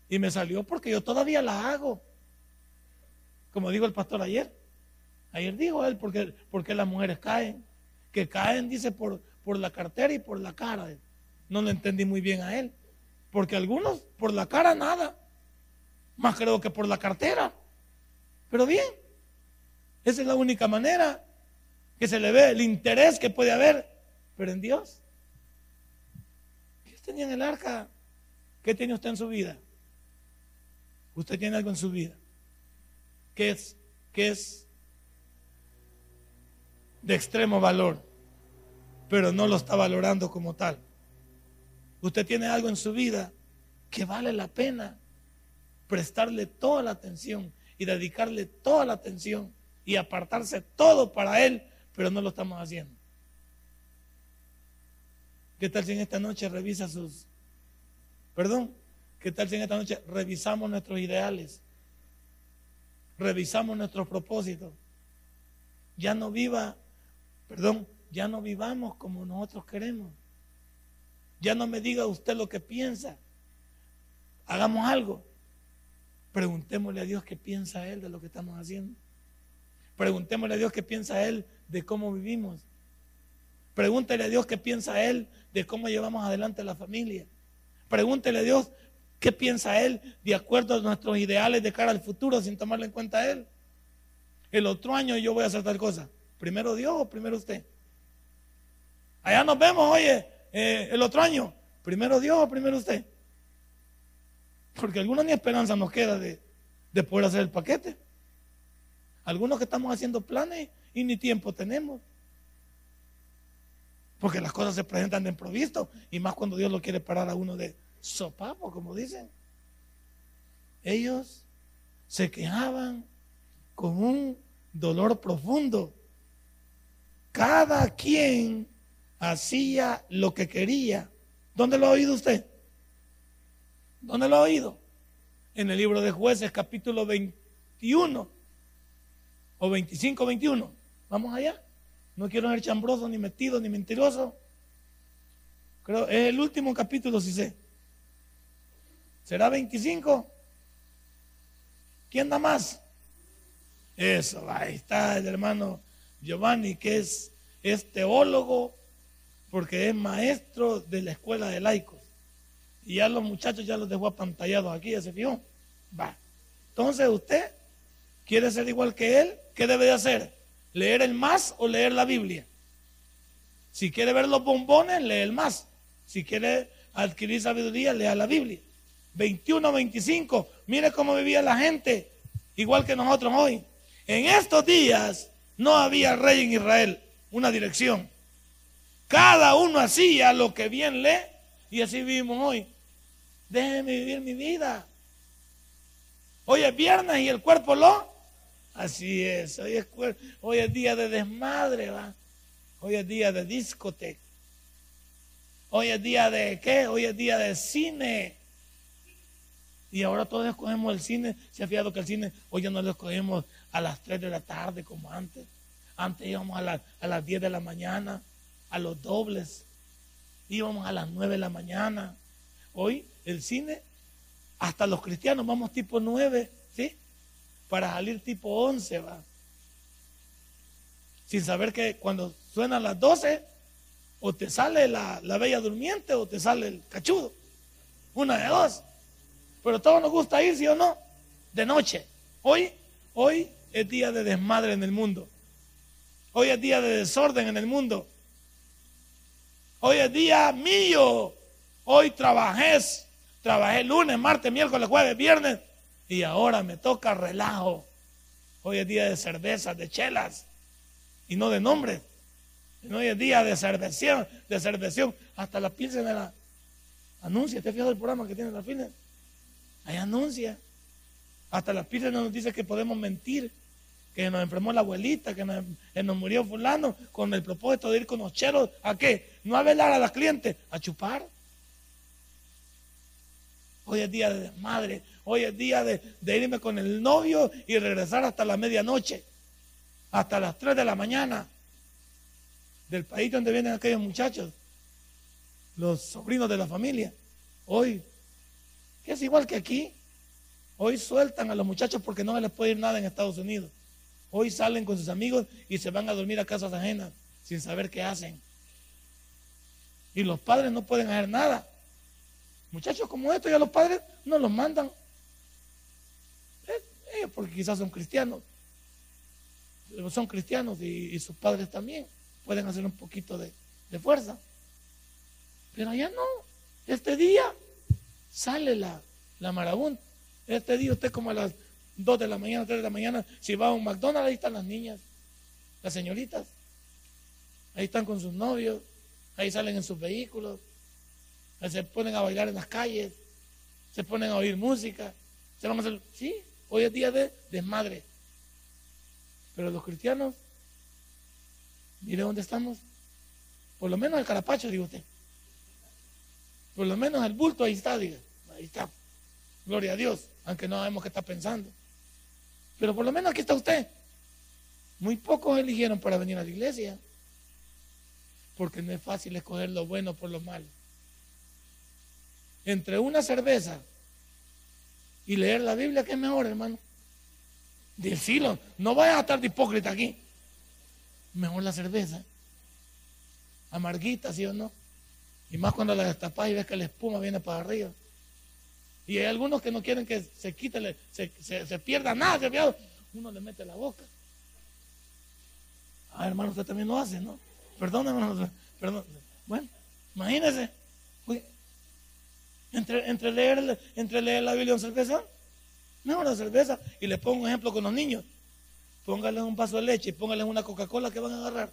y me salió porque yo todavía la hago. Como dijo el pastor ayer. Ayer dijo él, porque, porque las mujeres caen. Que caen, dice, por, por la cartera y por la cara. No lo entendí muy bien a él. Porque algunos por la cara nada. Más creo que por la cartera. Pero bien, esa es la única manera que se le ve el interés que puede haber. Pero en Dios. ¿Qué tenía en el arca? ¿Qué tiene usted en su vida? Usted tiene algo en su vida. ¿Qué es? ¿Qué es? De extremo valor pero no lo está valorando como tal. Usted tiene algo en su vida que vale la pena prestarle toda la atención y dedicarle toda la atención y apartarse todo para Él, pero no lo estamos haciendo. ¿Qué tal si en esta noche revisa sus... Perdón, ¿qué tal si en esta noche revisamos nuestros ideales? Revisamos nuestros propósitos. Ya no viva, perdón, ya no vivamos como nosotros queremos. Ya no me diga usted lo que piensa. Hagamos algo. Preguntémosle a Dios qué piensa Él de lo que estamos haciendo. Preguntémosle a Dios qué piensa Él de cómo vivimos. Pregúntele a Dios qué piensa Él de cómo llevamos adelante la familia. Pregúntele a Dios qué piensa Él de acuerdo a nuestros ideales de cara al futuro sin tomarle en cuenta a Él. El otro año yo voy a hacer tal cosa. ¿Primero Dios o primero usted? Allá nos vemos, oye, eh, el otro año. Primero Dios o primero usted. Porque alguna ni esperanza nos queda de, de poder hacer el paquete. Algunos que estamos haciendo planes y ni tiempo tenemos. Porque las cosas se presentan de improviso y más cuando Dios lo quiere parar a uno de sopapo, como dicen. Ellos se quejaban con un dolor profundo. Cada quien hacía lo que quería. ¿Dónde lo ha oído usted? ¿Dónde lo ha oído? En el libro de jueces capítulo 21 o 25, 21. Vamos allá. No quiero ser chambroso, ni metido, ni mentiroso. Creo, es el último capítulo, si sé. ¿Será 25? ¿Quién da más? Eso, ahí está el hermano Giovanni, que es, es teólogo, porque es maestro de la escuela de laicos. Y ya los muchachos ya los dejó apantallados aquí, ya se fijó. Va. Entonces usted quiere ser igual que él, ¿qué debe de hacer? ¿Leer el más o leer la Biblia? Si quiere ver los bombones, lee el más. Si quiere adquirir sabiduría, lea la Biblia. 21, 25. Mire cómo vivía la gente, igual que nosotros hoy. En estos días no había rey en Israel, una dirección. Cada uno hacía lo que bien lee y así vivimos hoy. Déjeme vivir mi vida. Hoy es viernes y el cuerpo lo. Así es. Hoy es, hoy es día de desmadre, ¿va? Hoy es día de discoteca. Hoy es día de qué? Hoy es día de cine. Y ahora todos escogemos el cine. Se ha fijado que el cine hoy ya no lo escogemos a las 3 de la tarde como antes. Antes íbamos a, a las 10 de la mañana, a los dobles. Íbamos a las 9 de la mañana. Hoy el cine, hasta los cristianos vamos tipo 9, ¿sí? Para salir tipo 11, va. Sin saber que cuando suenan las 12, o te sale la, la bella durmiente o te sale el cachudo. Una de dos. Pero todos nos gusta ir, ¿sí o no? De noche. Hoy, hoy es día de desmadre en el mundo. Hoy es día de desorden en el mundo. Hoy es día mío. Hoy trabajé. Trabajé lunes, martes, miércoles, jueves, viernes. Y ahora me toca relajo. Hoy es día de cervezas, de chelas. Y no de nombres. Hoy es día de cerveción, de cerveción. Hasta la de la anuncia. ¿Te fijas el programa que tiene la fines? Ahí anuncia. Hasta la Pilsen nos dice que podemos mentir. Que nos enfermó la abuelita, que nos, murió fulano, con el propósito de ir con los cheros. ¿A qué? No a velar a las clientes, a chupar. Hoy es día de desmadre. Hoy es día de, irme con el novio y regresar hasta la medianoche. Hasta las 3 de la mañana del país donde vienen aquellos muchachos, los sobrinos de la familia, hoy, que es igual que aquí, hoy sueltan a los muchachos porque no se les puede ir nada en Estados Unidos. Hoy salen con sus amigos y se van a dormir a casas ajenas sin saber qué hacen. Y los padres no pueden hacer nada. Muchachos como estos ya los padres no los mandan. Eh, porque quizás son cristianos. Son cristianos y sus padres también pueden hacer un poquito de, fuerza. Pero allá no. Este día sale la, la marabunta. Este día usted como a las 2 de la mañana, 3 de la mañana, si va a un McDonald's, ahí están las niñas, las señoritas. Ahí están con sus novios, ahí salen en sus vehículos, se ponen a bailar en las calles, se ponen a oír música. Se van a hacer, sí, hoy es día de desmadre. Pero los cristianos Mire dónde estamos. Por lo menos el carapacho, digo usted. Por lo menos el bulto ahí está, diga. Ahí está. Gloria a Dios, aunque no sabemos qué está pensando. Pero por lo menos aquí está usted. Muy pocos eligieron para venir a la iglesia. Porque no es fácil escoger lo bueno por lo malo. Entre una cerveza y leer la Biblia, ¿qué es mejor, hermano? Decilo, no vayas a estar de hipócrita aquí mejor la cerveza. Amarguita, ¿sí o no? Y más cuando la destapas y ves que la espuma viene para arriba. Y hay algunos que no quieren que se quite, se, se, pierda nada, uno le mete la boca. Ah, hermano, usted también lo hace, ¿no? Perdón, hermano, perdón. Bueno, imagínese. Entre, entre, leer, entre leer la Biblia y cerveza, mejor la cerveza. Y le pongo un ejemplo con los niños póngale un vaso de leche y póngale una Coca-Cola que van a agarrar.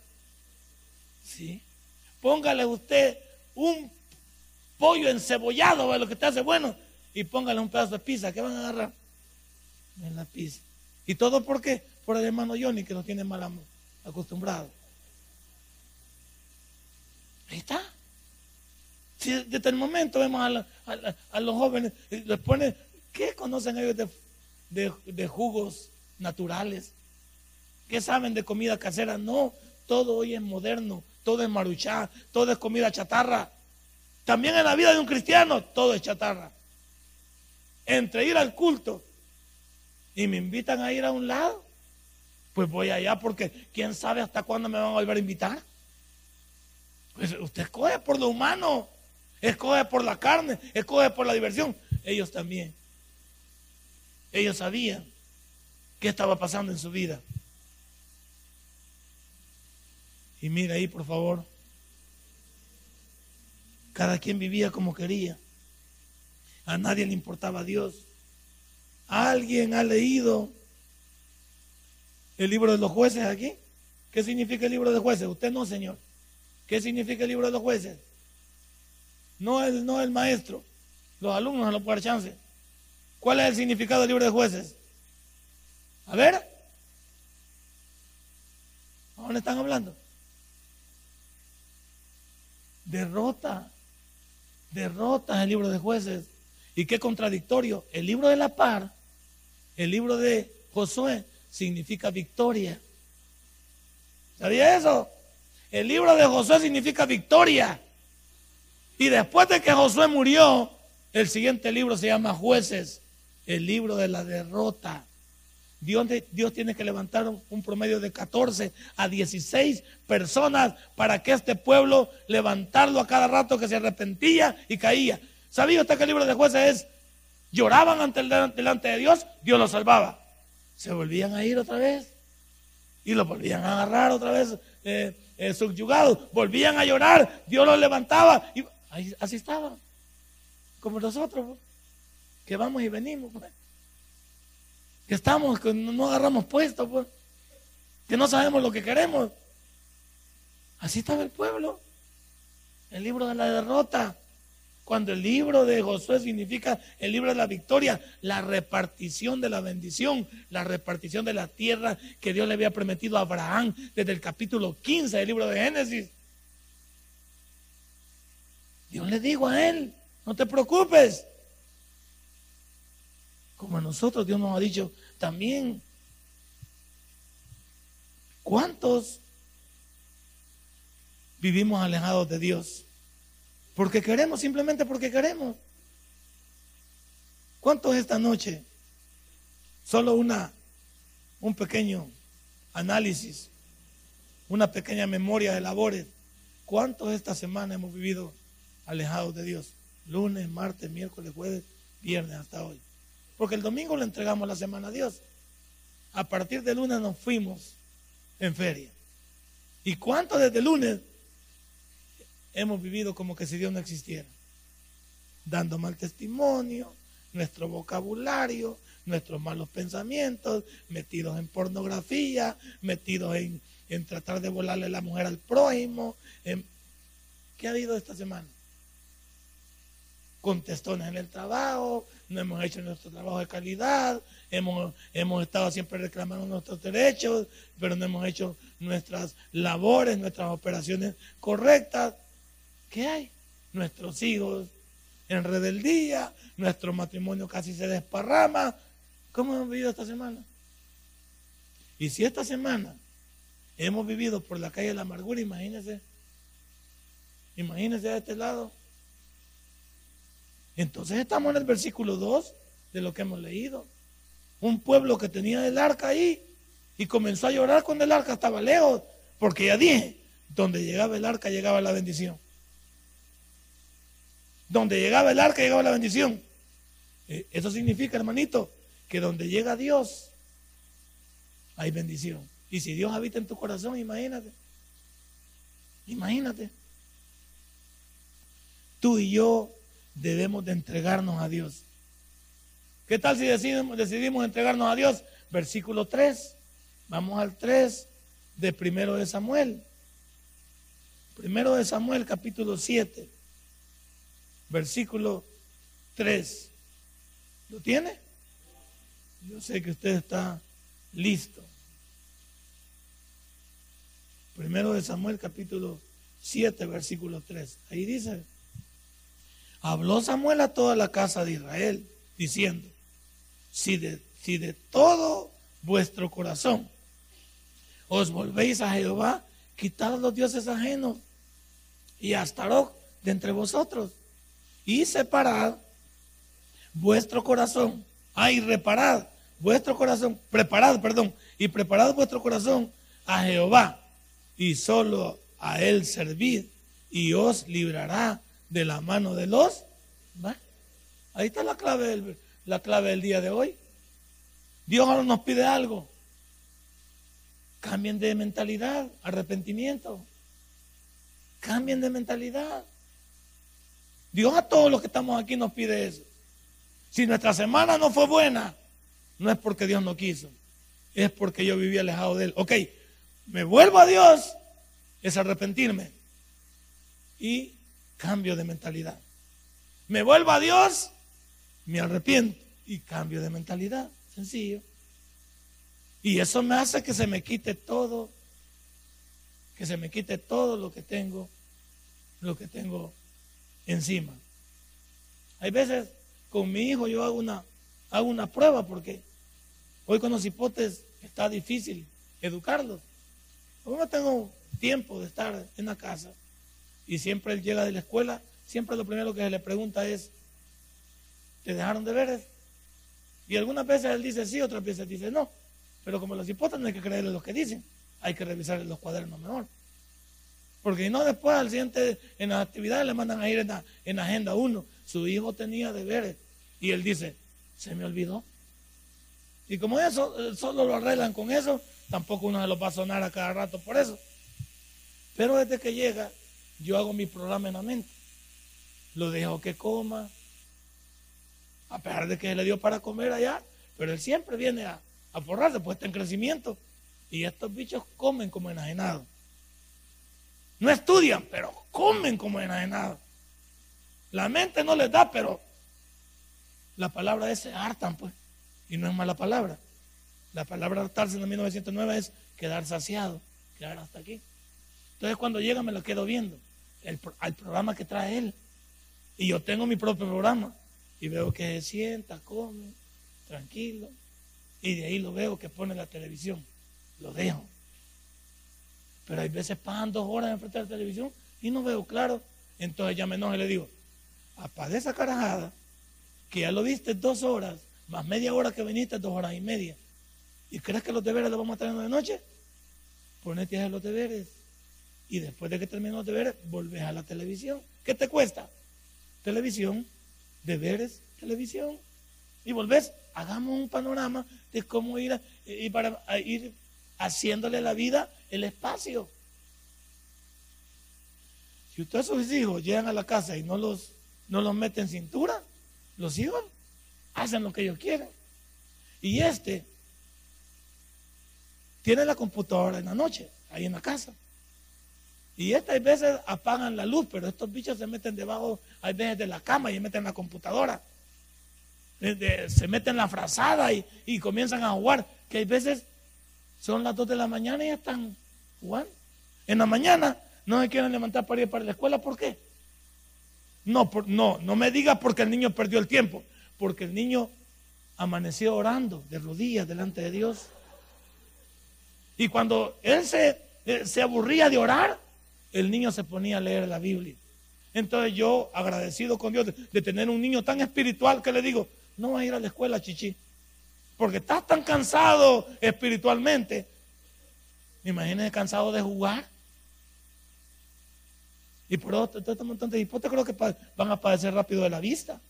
Sí. Póngale usted un pollo encebollado, lo que te hace bueno, y póngale un pedazo de pizza que van a agarrar. En la pizza. ¿Y todo por qué? por el hermano Johnny que nos tiene mal acostumbrado. Ahí está. Si desde el momento vemos a, los jóvenes, les pone, ¿qué conocen ellos de, jugos naturales? ¿Qué saben de comida casera? No, todo hoy es moderno, todo es maruchá, todo es comida chatarra. También en la vida de un cristiano, todo es chatarra. Entre ir al culto y me invitan a ir a un lado, pues voy allá porque quién sabe hasta cuándo me van a volver a invitar. Pues usted escoge por lo humano, escoge por la carne, escoge por la diversión. Ellos también. Ellos sabían qué estaba pasando en su vida. Y mira ahí, por favor. Cada quien vivía como quería. A nadie le importaba a Dios. ¿Alguien ha leído el libro de los jueces aquí? ¿Qué significa el libro de jueces? Usted no, Señor. ¿Qué significa el libro de los jueces? No el, no el maestro. Los alumnos no lo pueden chance. ¿Cuál es el significado del libro de jueces? A ver. ¿A dónde están hablando? Derrota. Derrota el libro de jueces. Y qué contradictorio. El libro de la par, el libro de Josué, significa victoria. ¿Sabía eso? El libro de Josué significa victoria. Y después de que Josué murió, el siguiente libro se llama Jueces, el libro de la derrota. Dios, tiene que levantar un, promedio de 14 a 16 personas para que este pueblo levantarlo a cada rato que se arrepentía y caía. ¿Sabía usted que el libro de jueces es? Lloraban ante el, delante de Dios, Dios los salvaba. Se volvían a ir otra vez y lo volvían a agarrar otra vez. Eh, eh, subyugados, volvían a llorar, Dios los levantaba y así estaban, como nosotros, pues, que vamos y venimos, pues. que estamos, que no agarramos puesto, pues. que no sabemos lo que queremos. Así estaba el pueblo, el libro de la derrota. Cuando el libro de Josué significa el libro de la victoria, la repartición de la bendición, la repartición de la tierra que Dios le había prometido a Abraham desde el capítulo 15 del libro de Génesis. Dios le dijo a él, no te preocupes. Como a nosotros Dios nos ha dicho también, ¿cuántos vivimos alejados de Dios? Porque queremos, simplemente porque queremos. ¿Cuántos esta noche? Solo una, un pequeño análisis, una pequeña memoria de labores. ¿Cuántos esta semana hemos vivido alejados de Dios? Lunes, martes, miércoles, jueves, viernes hasta hoy. Porque el domingo le entregamos la semana a Dios. A partir de lunes nos fuimos en feria. ¿Y cuántos desde lunes hemos vivido como que si Dios no existiera, dando mal testimonio, nuestro vocabulario, nuestros malos pensamientos, metidos en pornografía, metidos en, tratar de volarle la mujer al prójimo. ¿Qué ha habido esta semana? Contestones en el trabajo, no hemos hecho nuestro trabajo de calidad, hemos, hemos estado siempre reclamando nuestros derechos, pero no hemos hecho nuestras labores, nuestras operaciones correctas. ¿Qué hay? Nuestros hijos en rebeldía, nuestro matrimonio casi se desparrama. ¿Cómo hemos vivido esta semana? Y si esta semana hemos vivido por la calle de la amargura, imagínense, imagínense de este lado. Entonces estamos en el versículo 2 de lo que hemos leído. Un pueblo que tenía el arca ahí y comenzó a llorar cuando el arca estaba lejos, porque ya dije, donde llegaba el arca llegaba la bendición. Donde llegaba el arca llegaba la bendición. Eh, eso significa, hermanito, que donde llega Dios hay bendición. Y si Dios habita en tu corazón, imagínate. Imagínate. Tú y yo debemos de entregarnos a Dios. ¿Qué tal si decidimos, decidimos entregarnos a Dios? Versículo 3. Vamos al 3 de primero de Samuel. Primero de Samuel, capítulo 7 versículo 3. ¿Lo tiene? Yo sé que usted está listo. Primero de Samuel capítulo 7, versículo 3. Ahí dice, habló Samuel a toda la casa de Israel, diciendo, si de, si de todo vuestro corazón os volvéis a Jehová, quitad los dioses ajenos y a de entre vosotros y separad vuestro corazón. Ay, reparad vuestro corazón, preparad, perdón, y preparad vuestro corazón a Jehová y solo a él servid y os librará de la mano de los. Ahí está la clave, del, la clave del día de hoy. Dios ahora nos pide algo. Cambien de mentalidad, arrepentimiento. Cambien de mentalidad. Dios a todos los que estamos aquí nos pide eso. Si nuestra semana no fue buena, no es porque Dios no quiso, es porque yo viví alejado de Él. Ok, me vuelvo a Dios, es arrepentirme y cambio de mentalidad. Me vuelvo a Dios, me arrepiento y cambio de mentalidad. Sencillo. Y eso me hace que se me quite todo, que se me quite todo lo que tengo, lo que tengo encima. Hay veces con mi hijo yo hago una, hago una prueba porque hoy con los hipotes está difícil educarlos. Yo no tengo tiempo de estar en la casa y siempre él llega de la escuela, siempre lo primero que se le pregunta es, ¿te dejaron deberes? Y algunas veces él dice sí, otras veces dice no. Pero como los hipotes no hay que creerle lo que dicen, hay que revisar los cuadernos mejor. Porque no después al siguiente, en las actividades le mandan a ir en, en agenda uno. Su hijo tenía deberes. Y él dice, se me olvidó. Y como eso, eh, solo lo arreglan con eso, tampoco uno se lo va a sonar a cada rato por eso. Pero desde que llega, yo hago mi programa en la mente. Lo dejo que coma. A pesar de que le dio para comer allá, pero él siempre viene a, forrarse, pues está en crecimiento. Y estos bichos comen como enajenados. No estudian, pero comen como enajenados. La mente no les da, pero la palabra es hartan, pues. Y no es mala palabra. La palabra hartarse en 1909 es quedar saciado, quedar hasta aquí. Entonces cuando llega me lo quedo viendo. El, al programa que trae él. Y yo tengo mi propio programa. Y veo que se sienta, come, tranquilo. Y de ahí lo veo que pone la televisión. Lo dejo. Pero hay veces pasan dos horas enfrente de la televisión y no veo claro. Entonces ya me enojo y le digo, apague esa carajada, que ya lo viste dos horas, más media hora que viniste, dos horas y media. ¿Y crees que los deberes los vamos a tener de noche? Ponete a hacer los deberes. Y después de que terminen los deberes, volvés a la televisión. ¿Qué te cuesta? Televisión, deberes, televisión. Y volvés, hagamos un panorama de cómo ir, y para, ir haciéndole la vida el espacio. Si ustedes sus hijos llegan a la casa y no los, no los meten en cintura, los hijos hacen lo que ellos quieren. Y este tiene la computadora en la noche, ahí en la casa. Y estas veces apagan la luz, pero estos bichos se meten debajo, hay veces de la cama y meten la computadora. se meten en la frazada y, comienzan a jugar. Que hay veces son las 2 de la mañana y ya están jugando. En la mañana no se quieren levantar para ir para la escuela. ¿Por qué? No, no, no me diga porque el niño perdió el tiempo. Porque el niño amaneció orando de rodillas delante de Dios. Y cuando él se, eh, se aburría de orar, el niño se ponía a leer la Biblia. Entonces yo, agradecido con Dios de, tener un niño tan espiritual, que le digo, no va a ir a la escuela, chichi. Porque estás tan cansado espiritualmente. Imagínese cansado de jugar. Y por otro, todo este montón de hipotes creo que van a padecer rápido de la vista.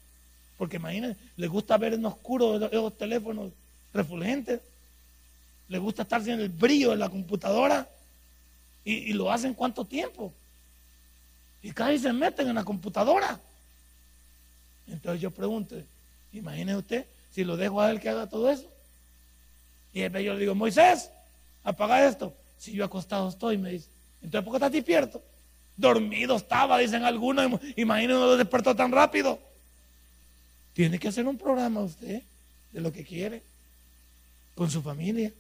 Porque imagínense, les gusta ver en oscuro esos teléfonos refulgentes. Les gusta estar sin el brillo de la computadora. Y, lo hacen cuánto tiempo. Y casi se meten en la computadora. Entonces yo pregunto, imagínese usted si lo dejo a él que haga todo eso. Y yo le digo, Moisés, apaga esto. Si yo acostado estoy, me dice. Entonces, ¿por qué estás despierto? Dormido estaba, dicen algunos. Imagínense, no lo despertó tan rápido. Tiene que hacer un programa usted de lo que quiere con su familia.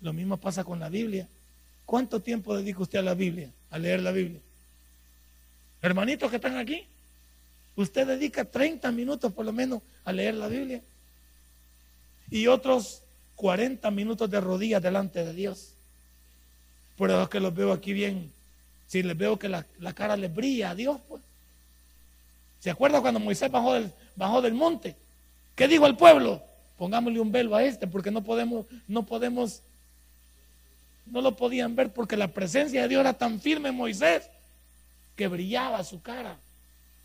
Lo mismo pasa con la Biblia. ¿Cuánto tiempo dedica usted a la Biblia, a leer la Biblia? Hermanitos que están aquí, usted dedica 30 minutos por lo menos a leer la Biblia y otros 40 minutos de rodillas delante de Dios. Por eso es que los veo aquí bien. Si les veo que la, cara les brilla a Dios, pues. ¿Se acuerda cuando Moisés bajó del, bajó del monte? ¿Qué dijo al pueblo? Pongámosle un velo a este porque no podemos, no podemos, no lo podían ver porque la presencia de Dios era tan firme en Moisés que brillaba su cara.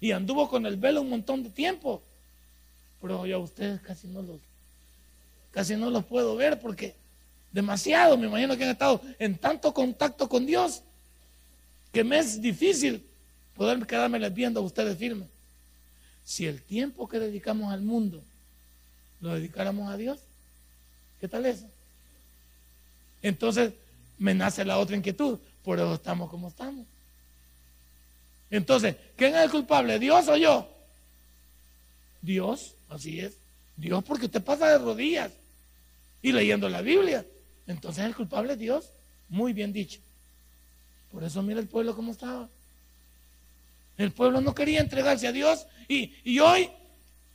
Y anduvo con el velo un montón de tiempo. Pero yo a ustedes casi no los, casi no los puedo ver porque demasiado, me imagino que han estado en tanto contacto con Dios que me es difícil poder quedarme viendo a ustedes firmes. Si el tiempo que dedicamos al mundo lo dedicáramos a Dios, ¿qué tal eso? Entonces me nace la otra inquietud, por eso estamos como estamos. Entonces, ¿quién es el culpable? ¿Dios o yo? Dios, así es. Dios porque usted pasa de rodillas y leyendo la Biblia. Entonces el culpable es Dios. Muy bien dicho. Por eso mira el pueblo cómo estaba. El pueblo no quería entregarse a Dios y, y hoy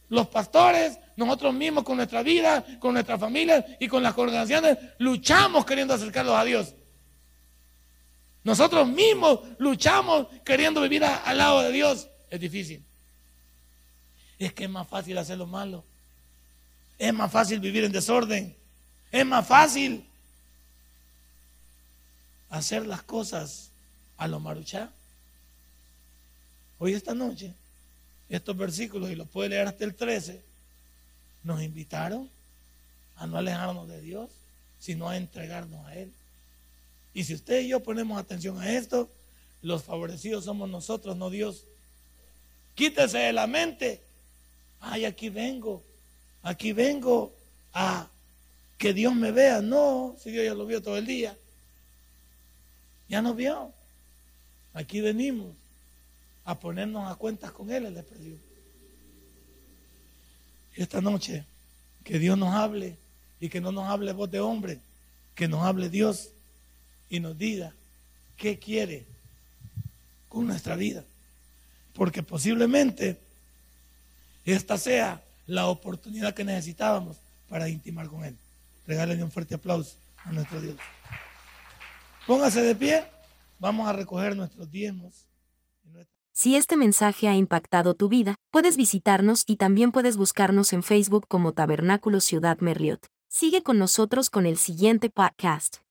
los pastores, nosotros mismos con nuestra vida, con nuestra familia y con las congregaciones, luchamos queriendo acercarlos a Dios. Nosotros mismos luchamos queriendo vivir al lado de Dios. Es difícil. Es que es más fácil hacer lo malo. Es más fácil vivir en desorden. Es más fácil hacer las cosas a lo maruchá. Hoy esta noche, estos versículos, y los puede leer hasta el 13, nos invitaron a no alejarnos de Dios, sino a entregarnos a Él. Y si usted y yo ponemos atención a esto, los favorecidos somos nosotros, no Dios. Quítese de la mente. Ay, aquí vengo. Aquí vengo a que Dios me vea. No, si Dios ya lo vio todo el día. Ya nos vio. Aquí venimos a ponernos a cuentas con Él, el perdió. Esta noche, que Dios nos hable y que no nos hable voz de hombre, que nos hable Dios y nos diga qué quiere con nuestra vida. Porque posiblemente esta sea la oportunidad que necesitábamos para intimar con Él. Regálenle un fuerte aplauso a nuestro Dios. Póngase de pie, vamos a recoger nuestros diezmos.
Si este mensaje ha impactado tu vida, puedes visitarnos y también puedes buscarnos en Facebook como Tabernáculo Ciudad Merliot. Sigue con nosotros con el siguiente podcast.